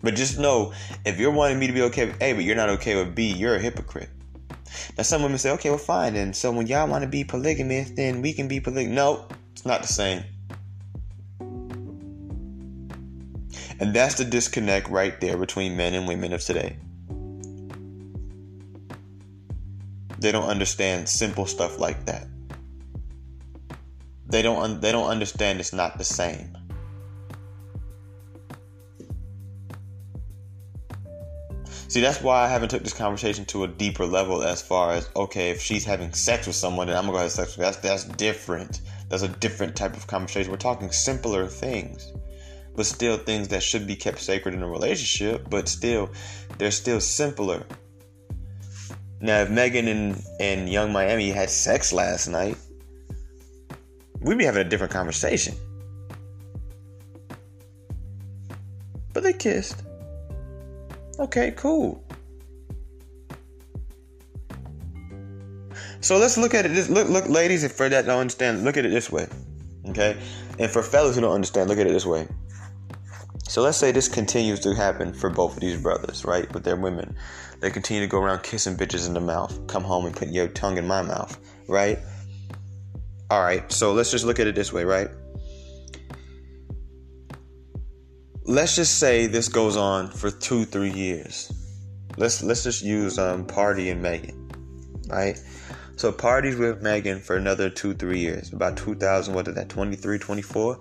But just know, if you're wanting me to be okay with A, but you're not okay with B, you're a hypocrite. Now, some women say, okay, well, fine. And so when y'all want to be polygamous, then we can be polygamous. No, it's not the same. And that's the disconnect right there between men and women of today. They don't understand simple stuff like that. They don't un- they don't understand it's not the same. See, that's why I haven't took this conversation to a deeper level as far as okay, if she's having sex with someone, then I'm gonna go have sex with that's that's different. That's a different type of conversation. We're talking simpler things, but still things that should be kept sacred in a relationship, but still they're still simpler. Now, if Megan and, and Yung Miami had sex last night, we'd be having a different conversation. But they kissed. Okay, cool. So let's look at it. This look, look, ladies, if for that don't understand, look at it this way. Okay, and for fellas who don't understand, look at it this way. So let's say this continues to happen for both of these brothers, right? With their women, they continue to go around kissing bitches in the mouth, come home and put your tongue in my mouth, right? All right. So let's just look at it this way, right? let's just say this goes on for two, three years. Let's let's just use um, Pardi and Megan, right? So Pardi's with Megan for another two, three years. About 2000, what is that? 23, 24.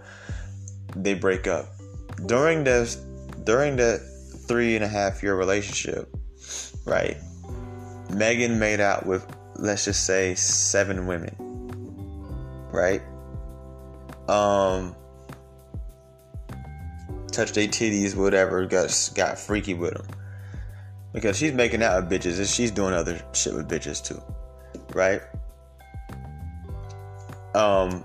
They break up. During this, during the three and a half year relationship, right? Megan made out with let's just say seven women, right? Um touched their titties, whatever, got got freaky with them. Because she's making out with bitches and she's doing other shit with bitches too. Right? Um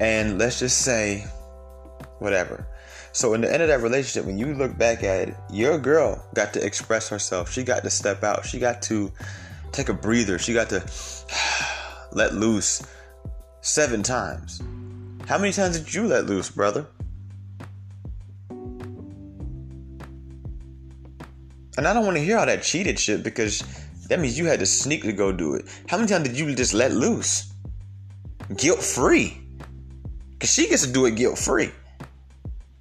and let's just say whatever. So in the end of that relationship, when you look back at it, your girl got to express herself. She got to step out. She got to take a breather. She got to let loose seven times. How many times did you let loose, brother? And I don't want to hear all that cheated shit because that means you had to sneak to go do it. How many times did you just let loose? Guilt free. Because she gets to do it guilt free.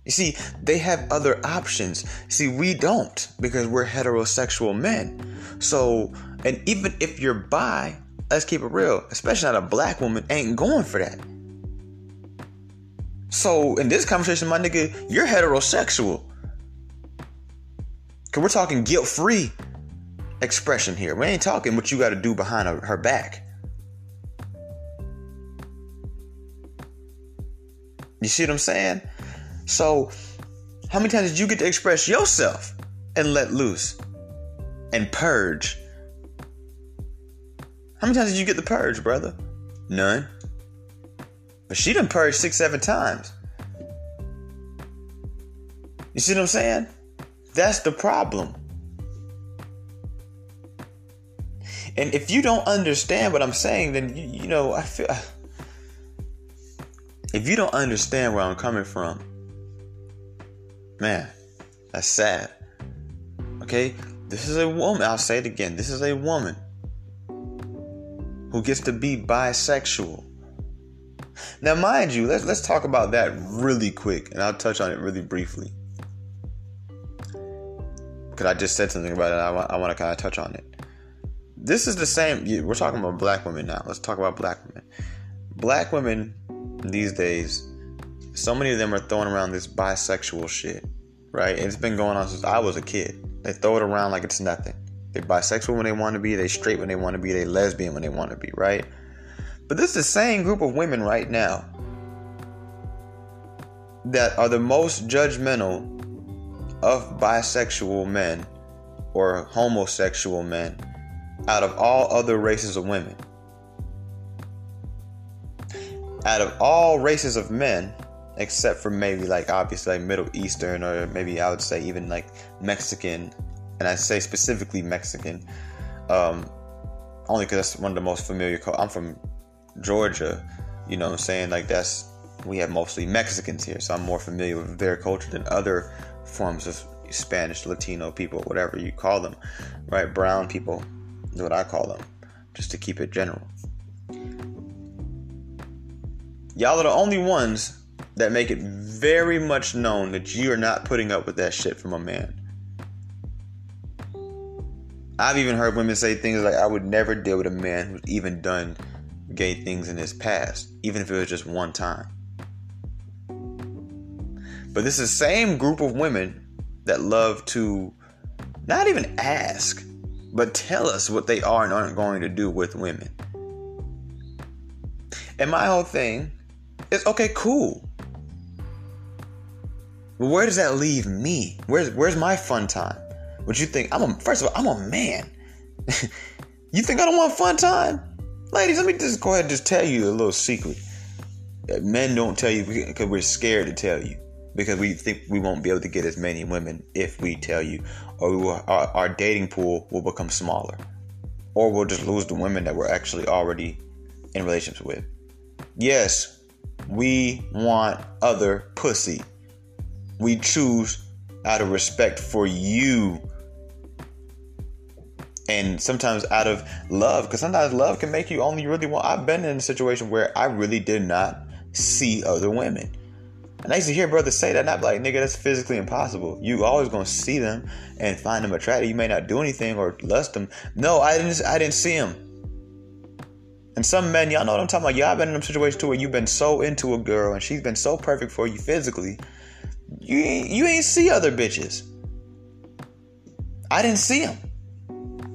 You see, they have other options. See, we don't because we're heterosexual men. So, and even if you're bi, let's keep it real, especially not a black woman, ain't going for that. So in this conversation, my nigga, you're heterosexual. Cause we're talking guilt-free expression here. We ain't talking what you got to do behind her, her back. You see what I'm saying? So, how many times did you get to express yourself and let loose and purge? How many times did you get the purge, brother? None. But she done purged six, seven times. You see what I'm saying? That's the problem. And if you don't understand what I'm saying, then you, you know, I feel if you don't understand where I'm coming from, man, that's sad. Okay? This is a woman, I'll say it again. This is a woman who gets to be bisexual. Now, mind you, let's let's talk about that really quick, and I'll touch on it really briefly. Because I just said something about it, I want, I want to kind of touch on it. This is the same. We're talking about black women now. Let's talk about black women. Black women these days so many of them are throwing around this bisexual shit, right? It's been going on since I was a kid. They throw it around like it's nothing. They bisexual when they want to be, they straight when they want to be, they lesbian when they want to be, right? But this is the same group of women right now that are the most judgmental of bisexual men or homosexual men out of all other races of women. Out of all races of men, except for maybe like obviously like Middle Eastern or maybe I would say even like Mexican, and I say specifically Mexican, um, only because that's one of the most familiar. I'm from Georgia, you know what I'm saying? Like that's we have mostly Mexicans here, so I'm more familiar with their culture than other forms of Spanish, Latino people, whatever you call them, right? Brown people is what I call them, just to keep it general. Y'all are the only ones that make it very much known that you are not putting up with that shit from a man. I've even heard women say things like, I would never deal with a man who's even done gay things in his past, even if it was just one time. But this is the same group of women that love to not even ask, but tell us what they are and aren't going to do with women. And my whole thing is okay, cool. But where does that leave me? Where's where's my fun time? What you think? I'm a first of all, I'm a man. you think I don't want fun time? Ladies, let me just go ahead and just tell you a little secret. Uh, men don't tell you because we're scared to tell you because we think we won't be able to get as many women if we tell you, or we will, our, our dating pool will become smaller, or we'll just lose the women that we're actually already in relationships with. Yes, we want other pussy. We choose out of respect for you. And sometimes out of love, because sometimes love can make you only really want. I've been in a situation where I really did not see other women and I used to hear brothers say that, and be like, nigga, that's physically impossible. You always gonna see them and find them attractive. You may not do anything or lust them. No, I didn't. I didn't see them. And some men, y'all know what I'm talking about. Y'all been in a situation too where you've been so into a girl and she's been so perfect for you physically, you ain't, you ain't see other bitches. I didn't see them.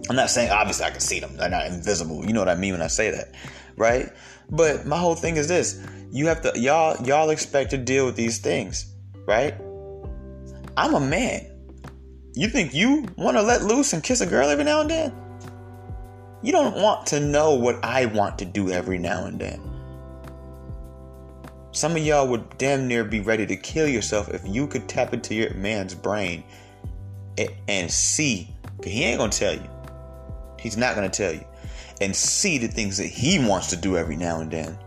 I'm not saying obviously I can see them. They're not invisible. You know what I mean when I say that, right? But my whole thing is this you have to y'all y'all expect to deal with these things, right? I'm a man. You think you want to let loose and kiss a girl every now and then? You don't want to know what I want to do every now and then. Some of y'all would damn near be ready to kill yourself if you could tap into your man's brain and see. Cause he ain't gonna tell you. He's not gonna tell you. And see the things that he wants to do every now and then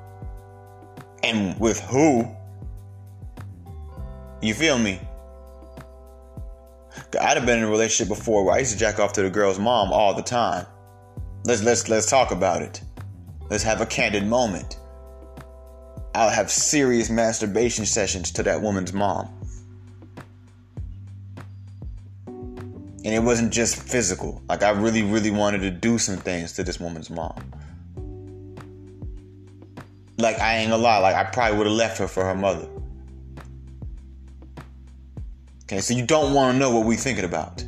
and with who. You feel me? I'd have been in a relationship before where I used to jack off to the girl's mom all the time. Let's let's let's talk about it. Let's have a candid moment. I'll have serious masturbation sessions to that woman's mom. And it wasn't just physical. Like I really, really wanted to do some things to this woman's mom. Like I ain't gonna lie, like I probably would have left her for her mother. Okay, so you don't want to know what we thinking about.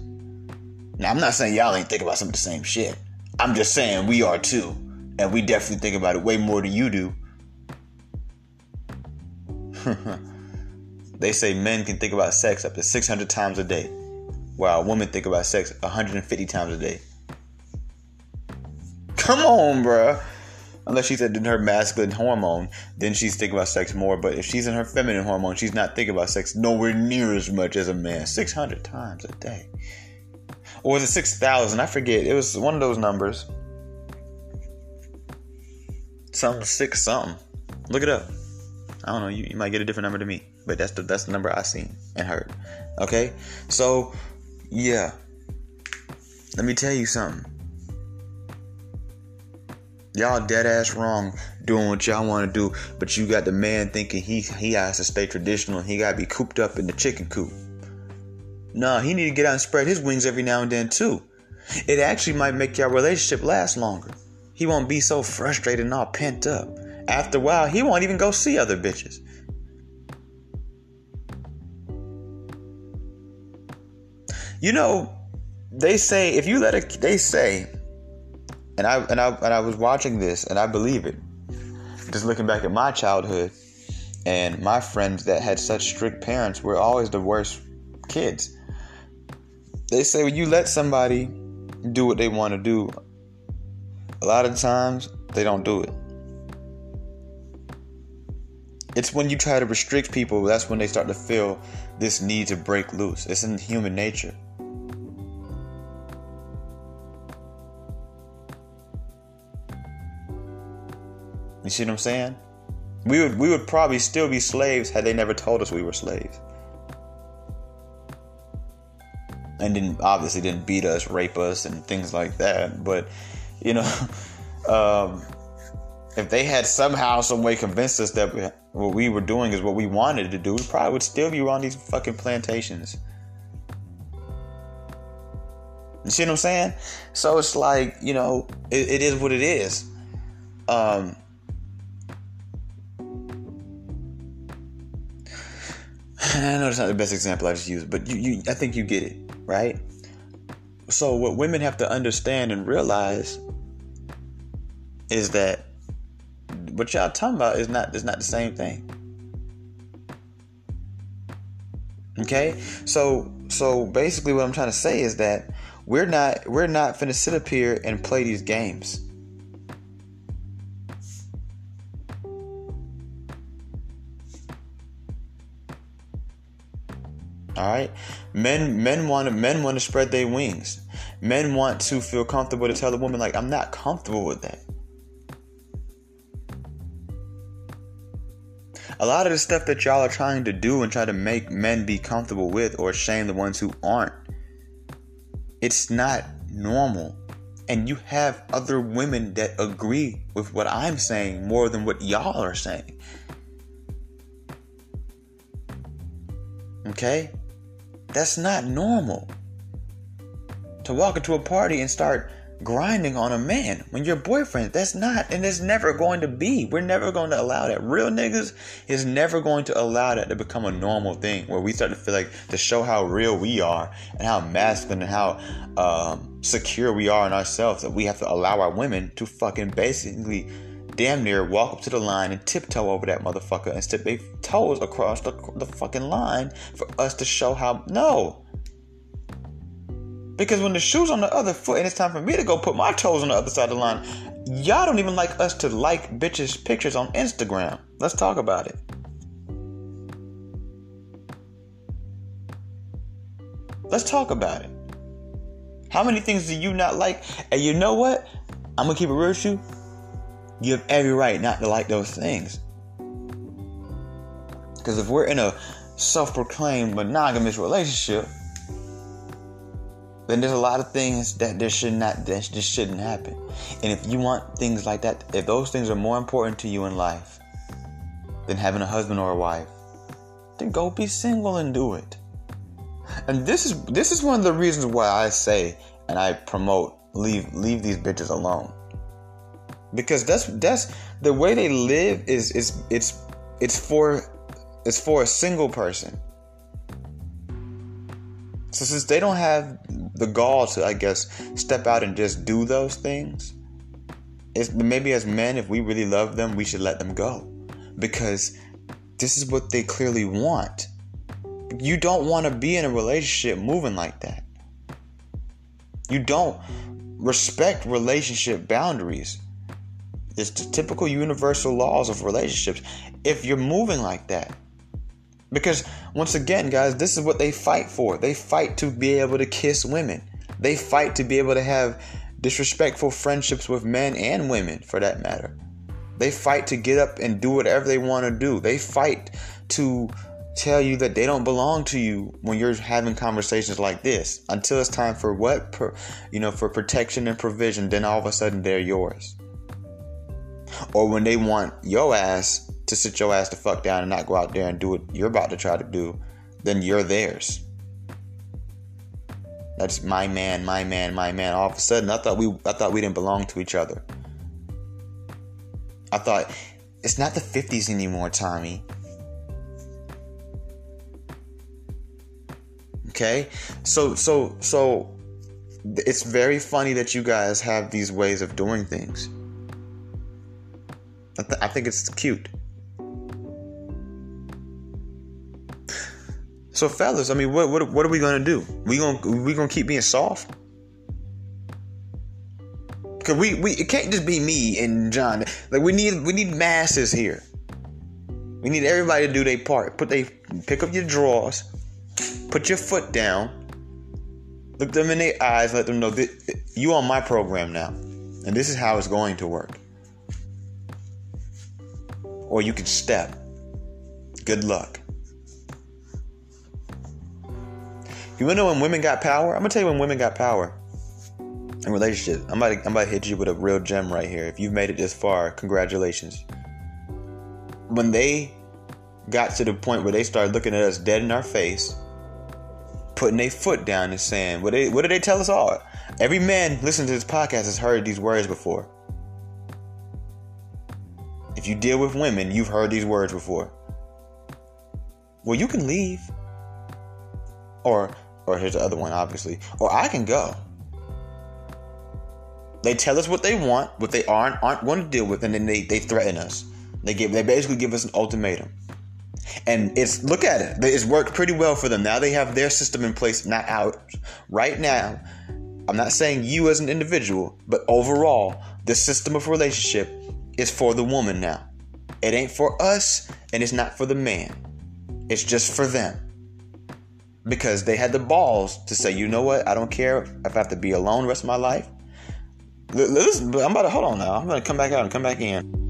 Now I'm not saying y'all ain't thinking about some of the same shit. I'm just saying we are too, and we definitely think about it way more than you do. they say men can think about sex up to 600 times a day, while women think about sex 150 times a day. Come on, bruh unless she's in her masculine hormone, then she's thinking about sex more. But if she's in her feminine hormone, she's not thinking about sex nowhere near as much as a man. 600 times a day. Or was it 6,000? I forget. It was one of those numbers. Something six something. Look it up. I don't know. You, you might get a different number to me, but that's the that's the number I seen and heard. Okay, so yeah. Let me tell you something Y'all dead ass wrong doing what y'all want to do, but you got the man thinking he he has to stay traditional. And he got to be cooped up in the chicken coop. No, he need to get out and spread his wings every now and then too. It actually might make your relationship last longer. He won't be so frustrated and all pent up. After a while, he won't even go see other bitches. You know, they say if you let a they say, and I and I and I was watching this and I believe it. Just looking back at my childhood and my friends that had such strict parents were always the worst kids they say when you let somebody do what they want to do, a lot of times they don't do it. It's when you try to restrict people, that's when they start to feel this need to break loose. It's in human nature. You see what I'm saying? We would we would probably still be slaves had they never told us we were slaves. And didn't obviously didn't beat us, rape us, and things like that. But you know, um, if they had somehow, some way convinced us that we, what we were doing is what we wanted to do, we probably would still be on these fucking plantations. You see what I'm saying? So it's like, you know, it, it is what it is. Um, I know it's not the best example I just used, but you, you, I think you get it, right? So what women have to understand and realize is that what y'all talking about is not is not the same thing. Okay, so so basically, what I'm trying to say is that we're not we're not finna sit up here and play these games. All right, men men want to men want to spread their wings. Men want to feel comfortable to tell a woman like I'm not comfortable with that. a lot of the stuff that y'all are trying to do and try to make men be comfortable with or shame the ones who aren't, it's not normal. And you have other women that agree with what I'm saying more than what y'all are saying. Okay? That's not normal. To walk into a party and start grinding on a man when your boyfriend. That's not, and it's never going to be. We're never going to allow that. Real niggas is never going to allow that to become a normal thing where we start to feel like to show how real we are and how masculine and how um, secure we are in ourselves that we have to allow our women to fucking basically damn near walk up to the line and tiptoe over that motherfucker and step their toes across the, the fucking line for us to show how. No, because when the shoe's on the other foot and it's time for me to go put my toes on the other side of the line, y'all don't even like us to like bitches' pictures on Instagram. Let's talk about it. Let's talk about it. How many things do you not like? And you know what? I'm gonna keep it real with you. You have every right not to like those things. Because if we're in a self proclaimed monogamous relationship, then there's a lot of things that there should not that just shouldn't happen. And if you want things like that, if those things are more important to you in life than having a husband or a wife, then go be single and do it. And this is this is one of the reasons why I say and I promote leave leave these bitches alone. Because that's that's the way they live is is it's it's for it's for a single person. So since they don't have the gall to, I guess, step out and just do those things, it's maybe as men, if we really love them, we should let them go, because this is what they clearly want. You don't want to be in a relationship moving like that. You don't respect relationship boundaries. It's the typical universal laws of relationships. If you're moving like that, because once again, guys, this is what they fight for. They fight to be able to kiss women. They fight to be able to have disrespectful friendships with men and women for that matter. They fight to get up and do whatever they want to do. They fight to tell you that they don't belong to you when you're having conversations like this until it's time for what per, you know for protection and provision then all of a sudden they're yours or when they want your ass to sit your ass to fuck down and not go out there and do what you're about to try to do, then you're theirs. That's my man, my man, my man. All of a sudden, I thought we, I thought we didn't belong to each other. I thought it's not the '50s anymore, Tommy. Okay? So so so it's very funny that you guys have these ways of doing things. I, th- I think it's cute. So fellas, I mean, what what what are we gonna do? We gonna we gonna keep being soft? Cause we we it can't just be me and John. Like we need we need masses here. We need everybody to do their part. Put they pick up your drawers, put your foot down, look them in their eyes, let them know that you on my program now, and this is how it's going to work. Or you can step. Good luck. You wanna know when women got power? I'm gonna tell you when women got power in relationships. I'm about to, I'm about to hit you with a real gem right here. If you've made it this far, congratulations. When they got to the point where they started looking at us dead in our face, putting their foot down and saying, what, they, what did they tell us all? Every man listening to this podcast has heard these words before. If you deal with women, you've heard these words before. Well, you can leave. Or or here's the other one, obviously. Or I can go. They tell us what they want, what they aren't aren't going to deal with, and then they, they threaten us. They give they basically give us an ultimatum. And it's look at it. It's worked pretty well for them. Now they have their system in place, not out. Right now, I'm not saying you as an individual, but overall, the system of relationship is for the woman now. It ain't for us, and it's not for the man. It's just for them because they had the balls to say, you know what, I don't care if I have to be alone the rest of my life. Listen, I'm about to hold on now. I'm going to come back out and come back in.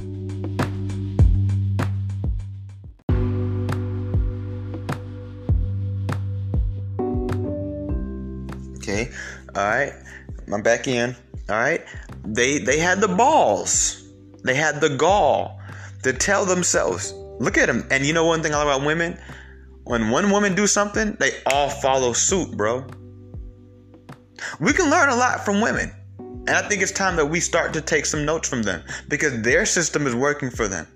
Okay, all right, I'm back in. All right, they they had the balls, they had the gall to tell themselves, look at them. And you know one thing I love about women when one woman do something, they all follow suit, bro. We can learn a lot from women. And I think it's time that we start to take some notes from them because their system is working for them.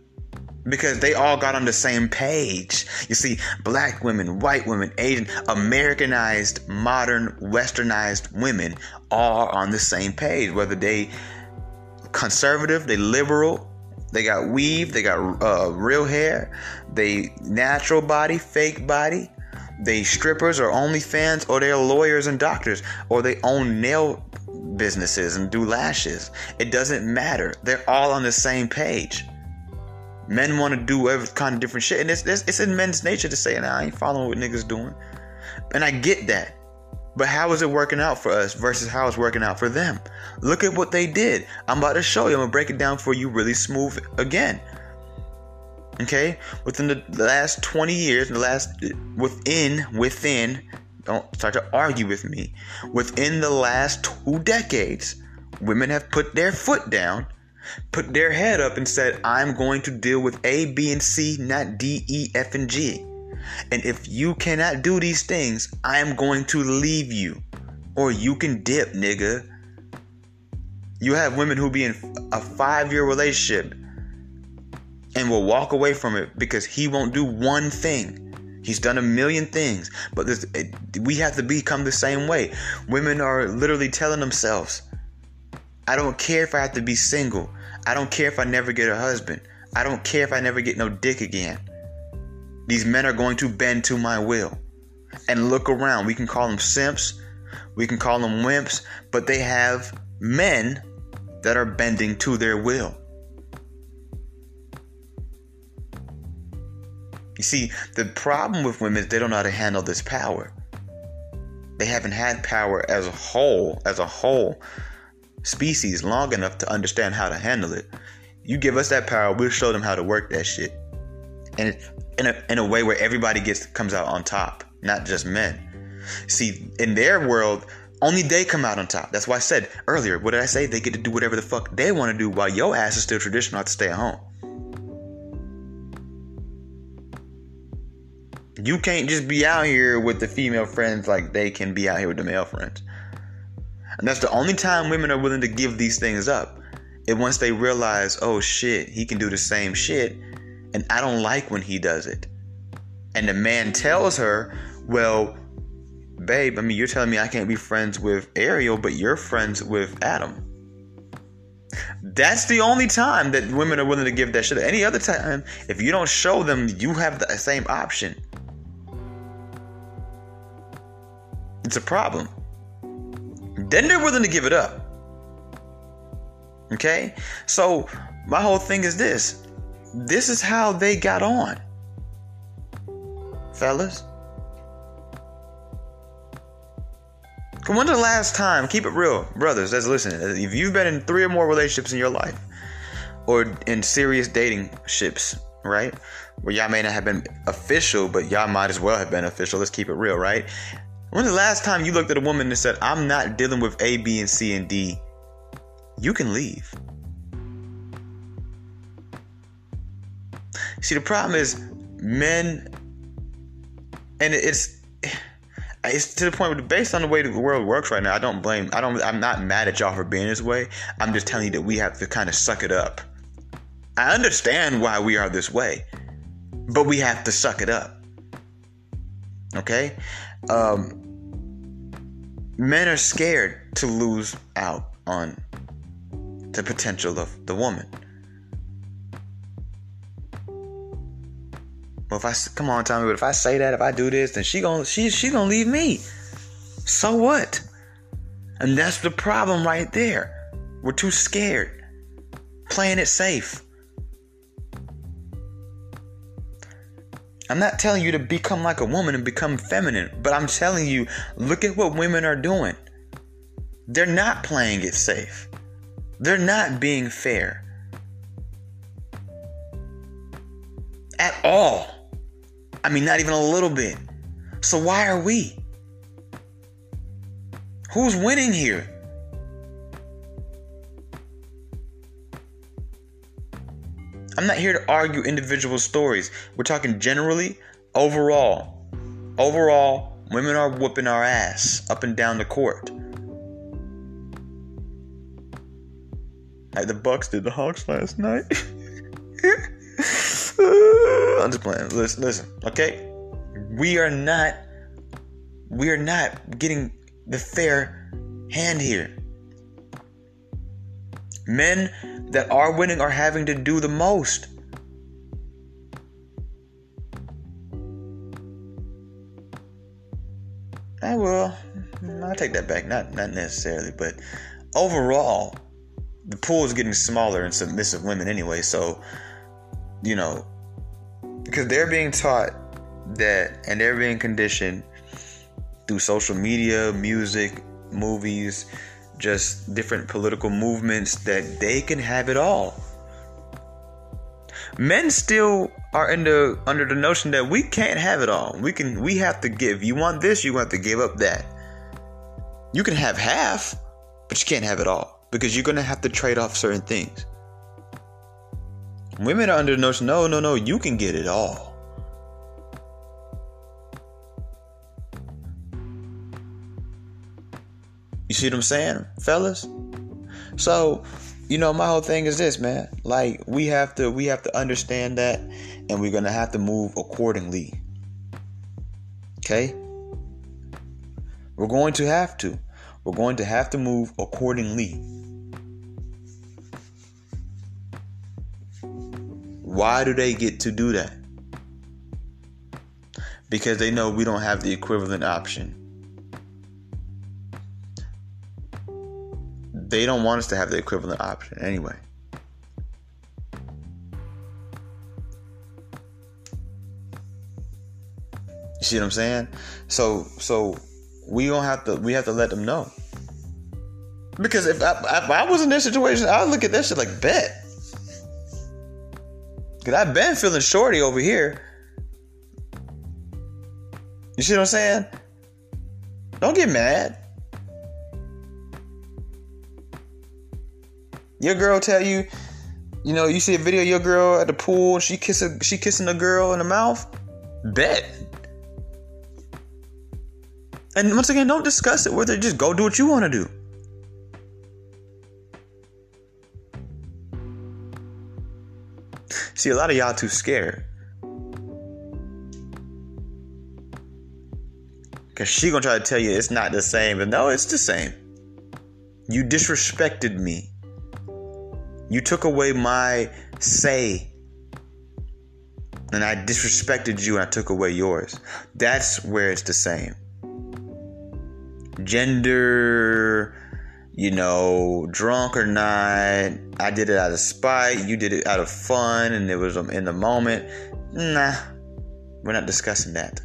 Because they all got on the same page. You see, black women, white women, Asian, Americanized, modern, westernized women all on the same page. Whether they conservative, they liberal, they got weave, they got uh, real hair, they natural body, fake body. They strippers or OnlyFans, or they're lawyers and doctors, or they own nail businesses and do lashes. It doesn't matter. They're all on the same page. Men want to do every kind of different shit, and it's, it's, it's in men's nature to say, "Nah, I ain't following what niggas doing," and I get that. But how is it working out for us versus how it's working out for them? Look at what they did. I'm about to show you. I'm gonna break it down for you really smooth again. Okay, within the last 20 years, the last within within, don't start to argue with me. Within the last two decades, women have put their foot down, put their head up, and said, "I'm going to deal with A, B, and C, not D, E, F, and G." And if you cannot do these things, I am going to leave you. Or you can dip, nigga. You have women who be in a five year relationship and will walk away from it because he won't do one thing. He's done a million things, but this, it, we have to become the same way. Women are literally telling themselves, I don't care if I have to be single. I don't care if I never get a husband. I don't care if I never get no dick again. These men are going to bend to my will. And look around. We can call them simps, we can call them wimps, but they have men that are bending to their will. You see, the problem with women is they don't know how to handle this power. They haven't had power as a whole, as a whole species long enough to understand how to handle it. You give us that power, we'll show them how to work that shit. And in a in a way where everybody gets comes out on top, not just men. See, in their world, only they come out on top. That's why I said earlier, what did I say? They get to do whatever the fuck they want to do while your ass is still traditional, to stay at home. You can't just be out here with the female friends like they can be out here with the male friends. And that's the only time women are willing to give these things up. And once they realize, oh shit, he can do the same shit, and I don't like when he does it. And the man tells her, Well, babe, I mean, you're telling me I can't be friends with Ariel, but you're friends with Adam. That's the only time that women are willing to give that shit. Any other time, if you don't show them you have the same option, it's a problem. Then they're willing to give it up. Okay? So, my whole thing is this this is how they got on. Fellas. When's the last time? Keep it real, brothers that's listening. If you've been in three or more relationships in your life, or in serious dating ships, right? Where y'all may not have been official, but y'all might as well have been official. Let's keep it real, right? When's the last time you looked at a woman and said, I'm not dealing with A, B, and C and D? You can leave. See, the problem is men, and it's it's to the point where based on the way the world works right now, I don't blame. I don't. I'm not mad at y'all for being this way. I'm just telling you that we have to kind of suck it up. I understand why we are this way, but we have to suck it up. Okay, um, men are scared to lose out on the potential of the woman. Well, if I come on, Tommy, but if I say that, if I do this, then she gonna she she gonna leave me. So what? And that's the problem right there. We're too scared, playing it safe. I'm not telling you to become like a woman and become feminine, but I'm telling you, look at what women are doing. They're not playing it safe. They're not being fair. At all. I mean, not even a little bit. So why are we? Who's winning here? I'm not here to argue individual stories. We're talking generally, overall. Overall, women are whooping our ass up and down the court. Like the Bucks did the Hawks last night. I'm just playing. Listen, listen, okay? We are not we are not getting the fair hand here. Men that are winning are having to do the most. Ah, I will. I'll take that back. Not not necessarily, but overall, the pool is getting smaller in submissive women anyway. So, you know, because they're being taught that and they're being conditioned through social media, music, movies, just different political movements that they can have it all. Men still are in the under the notion that we can't have it all. We can we have to give. You want this, you have to give up that. You can have half, but you can't have it all because you're going to have to trade off certain things. Women are under the notion, no, no, no, you can get it all. You see what I'm saying, fellas? So, you know, my whole thing is this, man. Like we have to we have to understand that and we're to have to move accordingly. Okay? We're going to have to. We're going to have to move accordingly. Why do they get to do that? Because they know we don't have the equivalent option. They don't want us to have the equivalent option anyway. You see what I'm saying? So so we don't have to we have to let them know. Because if I, if I was in this situation, I'd look at that shit like bet. Because I've been feeling shorty over here. You see what I'm saying? Don't get mad. Your girl tell you, you know, you see a video your girl at the pool and she kissing she kissing a girl in the mouth. Bet. And once again, don't discuss it with her. Just go do what you want to do. See, a lot of y'all too scared. Cause she gonna try to tell you it's not the same, but no, it's the same. You disrespected me. You took away my say. And I disrespected you and I took away yours. That's where it's the same. Gender, you know, drunk or not, I did it out of spite, you did it out of fun, and it was um, in the moment. Nah, we're not discussing that.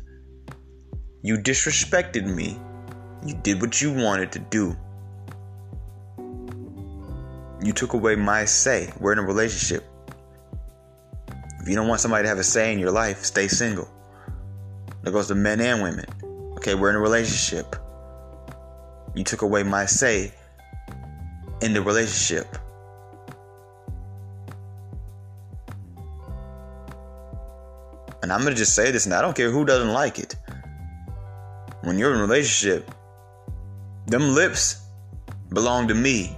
You disrespected me. You did what you wanted to do. You took away my say. We're in a relationship. If you don't want somebody to have a say in your life, stay single. That goes to men and women. Okay, we're in a relationship. You took away my say in the relationship. And I'm going to just say this, and I don't care who doesn't like it. When you're in a relationship, them lips belong to me.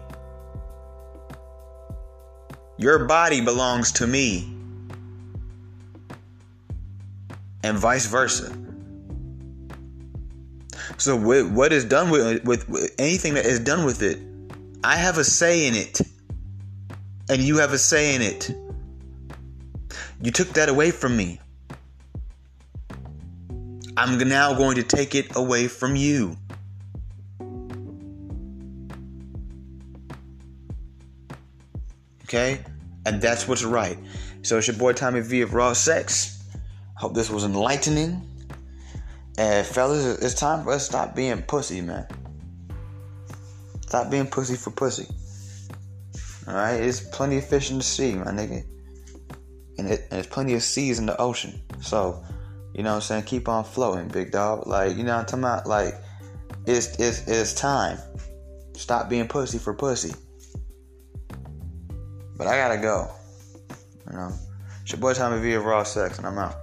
Your body belongs to me. And vice versa. So what is done with, with, with anything that is done with it, I have a say in it. And you have a say in it. You took that away from me. I'm now going to take it away from you. Okay? And that's what's right. So it's your boy Tommy V of Raw Sex. Hope this was enlightening. And fellas, it's time for us to stop being pussy, man. Stop being pussy for pussy. Alright? There's plenty of fish in the sea, my nigga. And, it, and there's plenty of seas in the ocean. So, you know what I'm saying? Keep on flowing, big dog. Like, you know what I'm talking about? Like, it's it's it's time. Stop being pussy for pussy. But I gotta go. You know. It's your boy Tommy V of Raw Sex, and I'm out.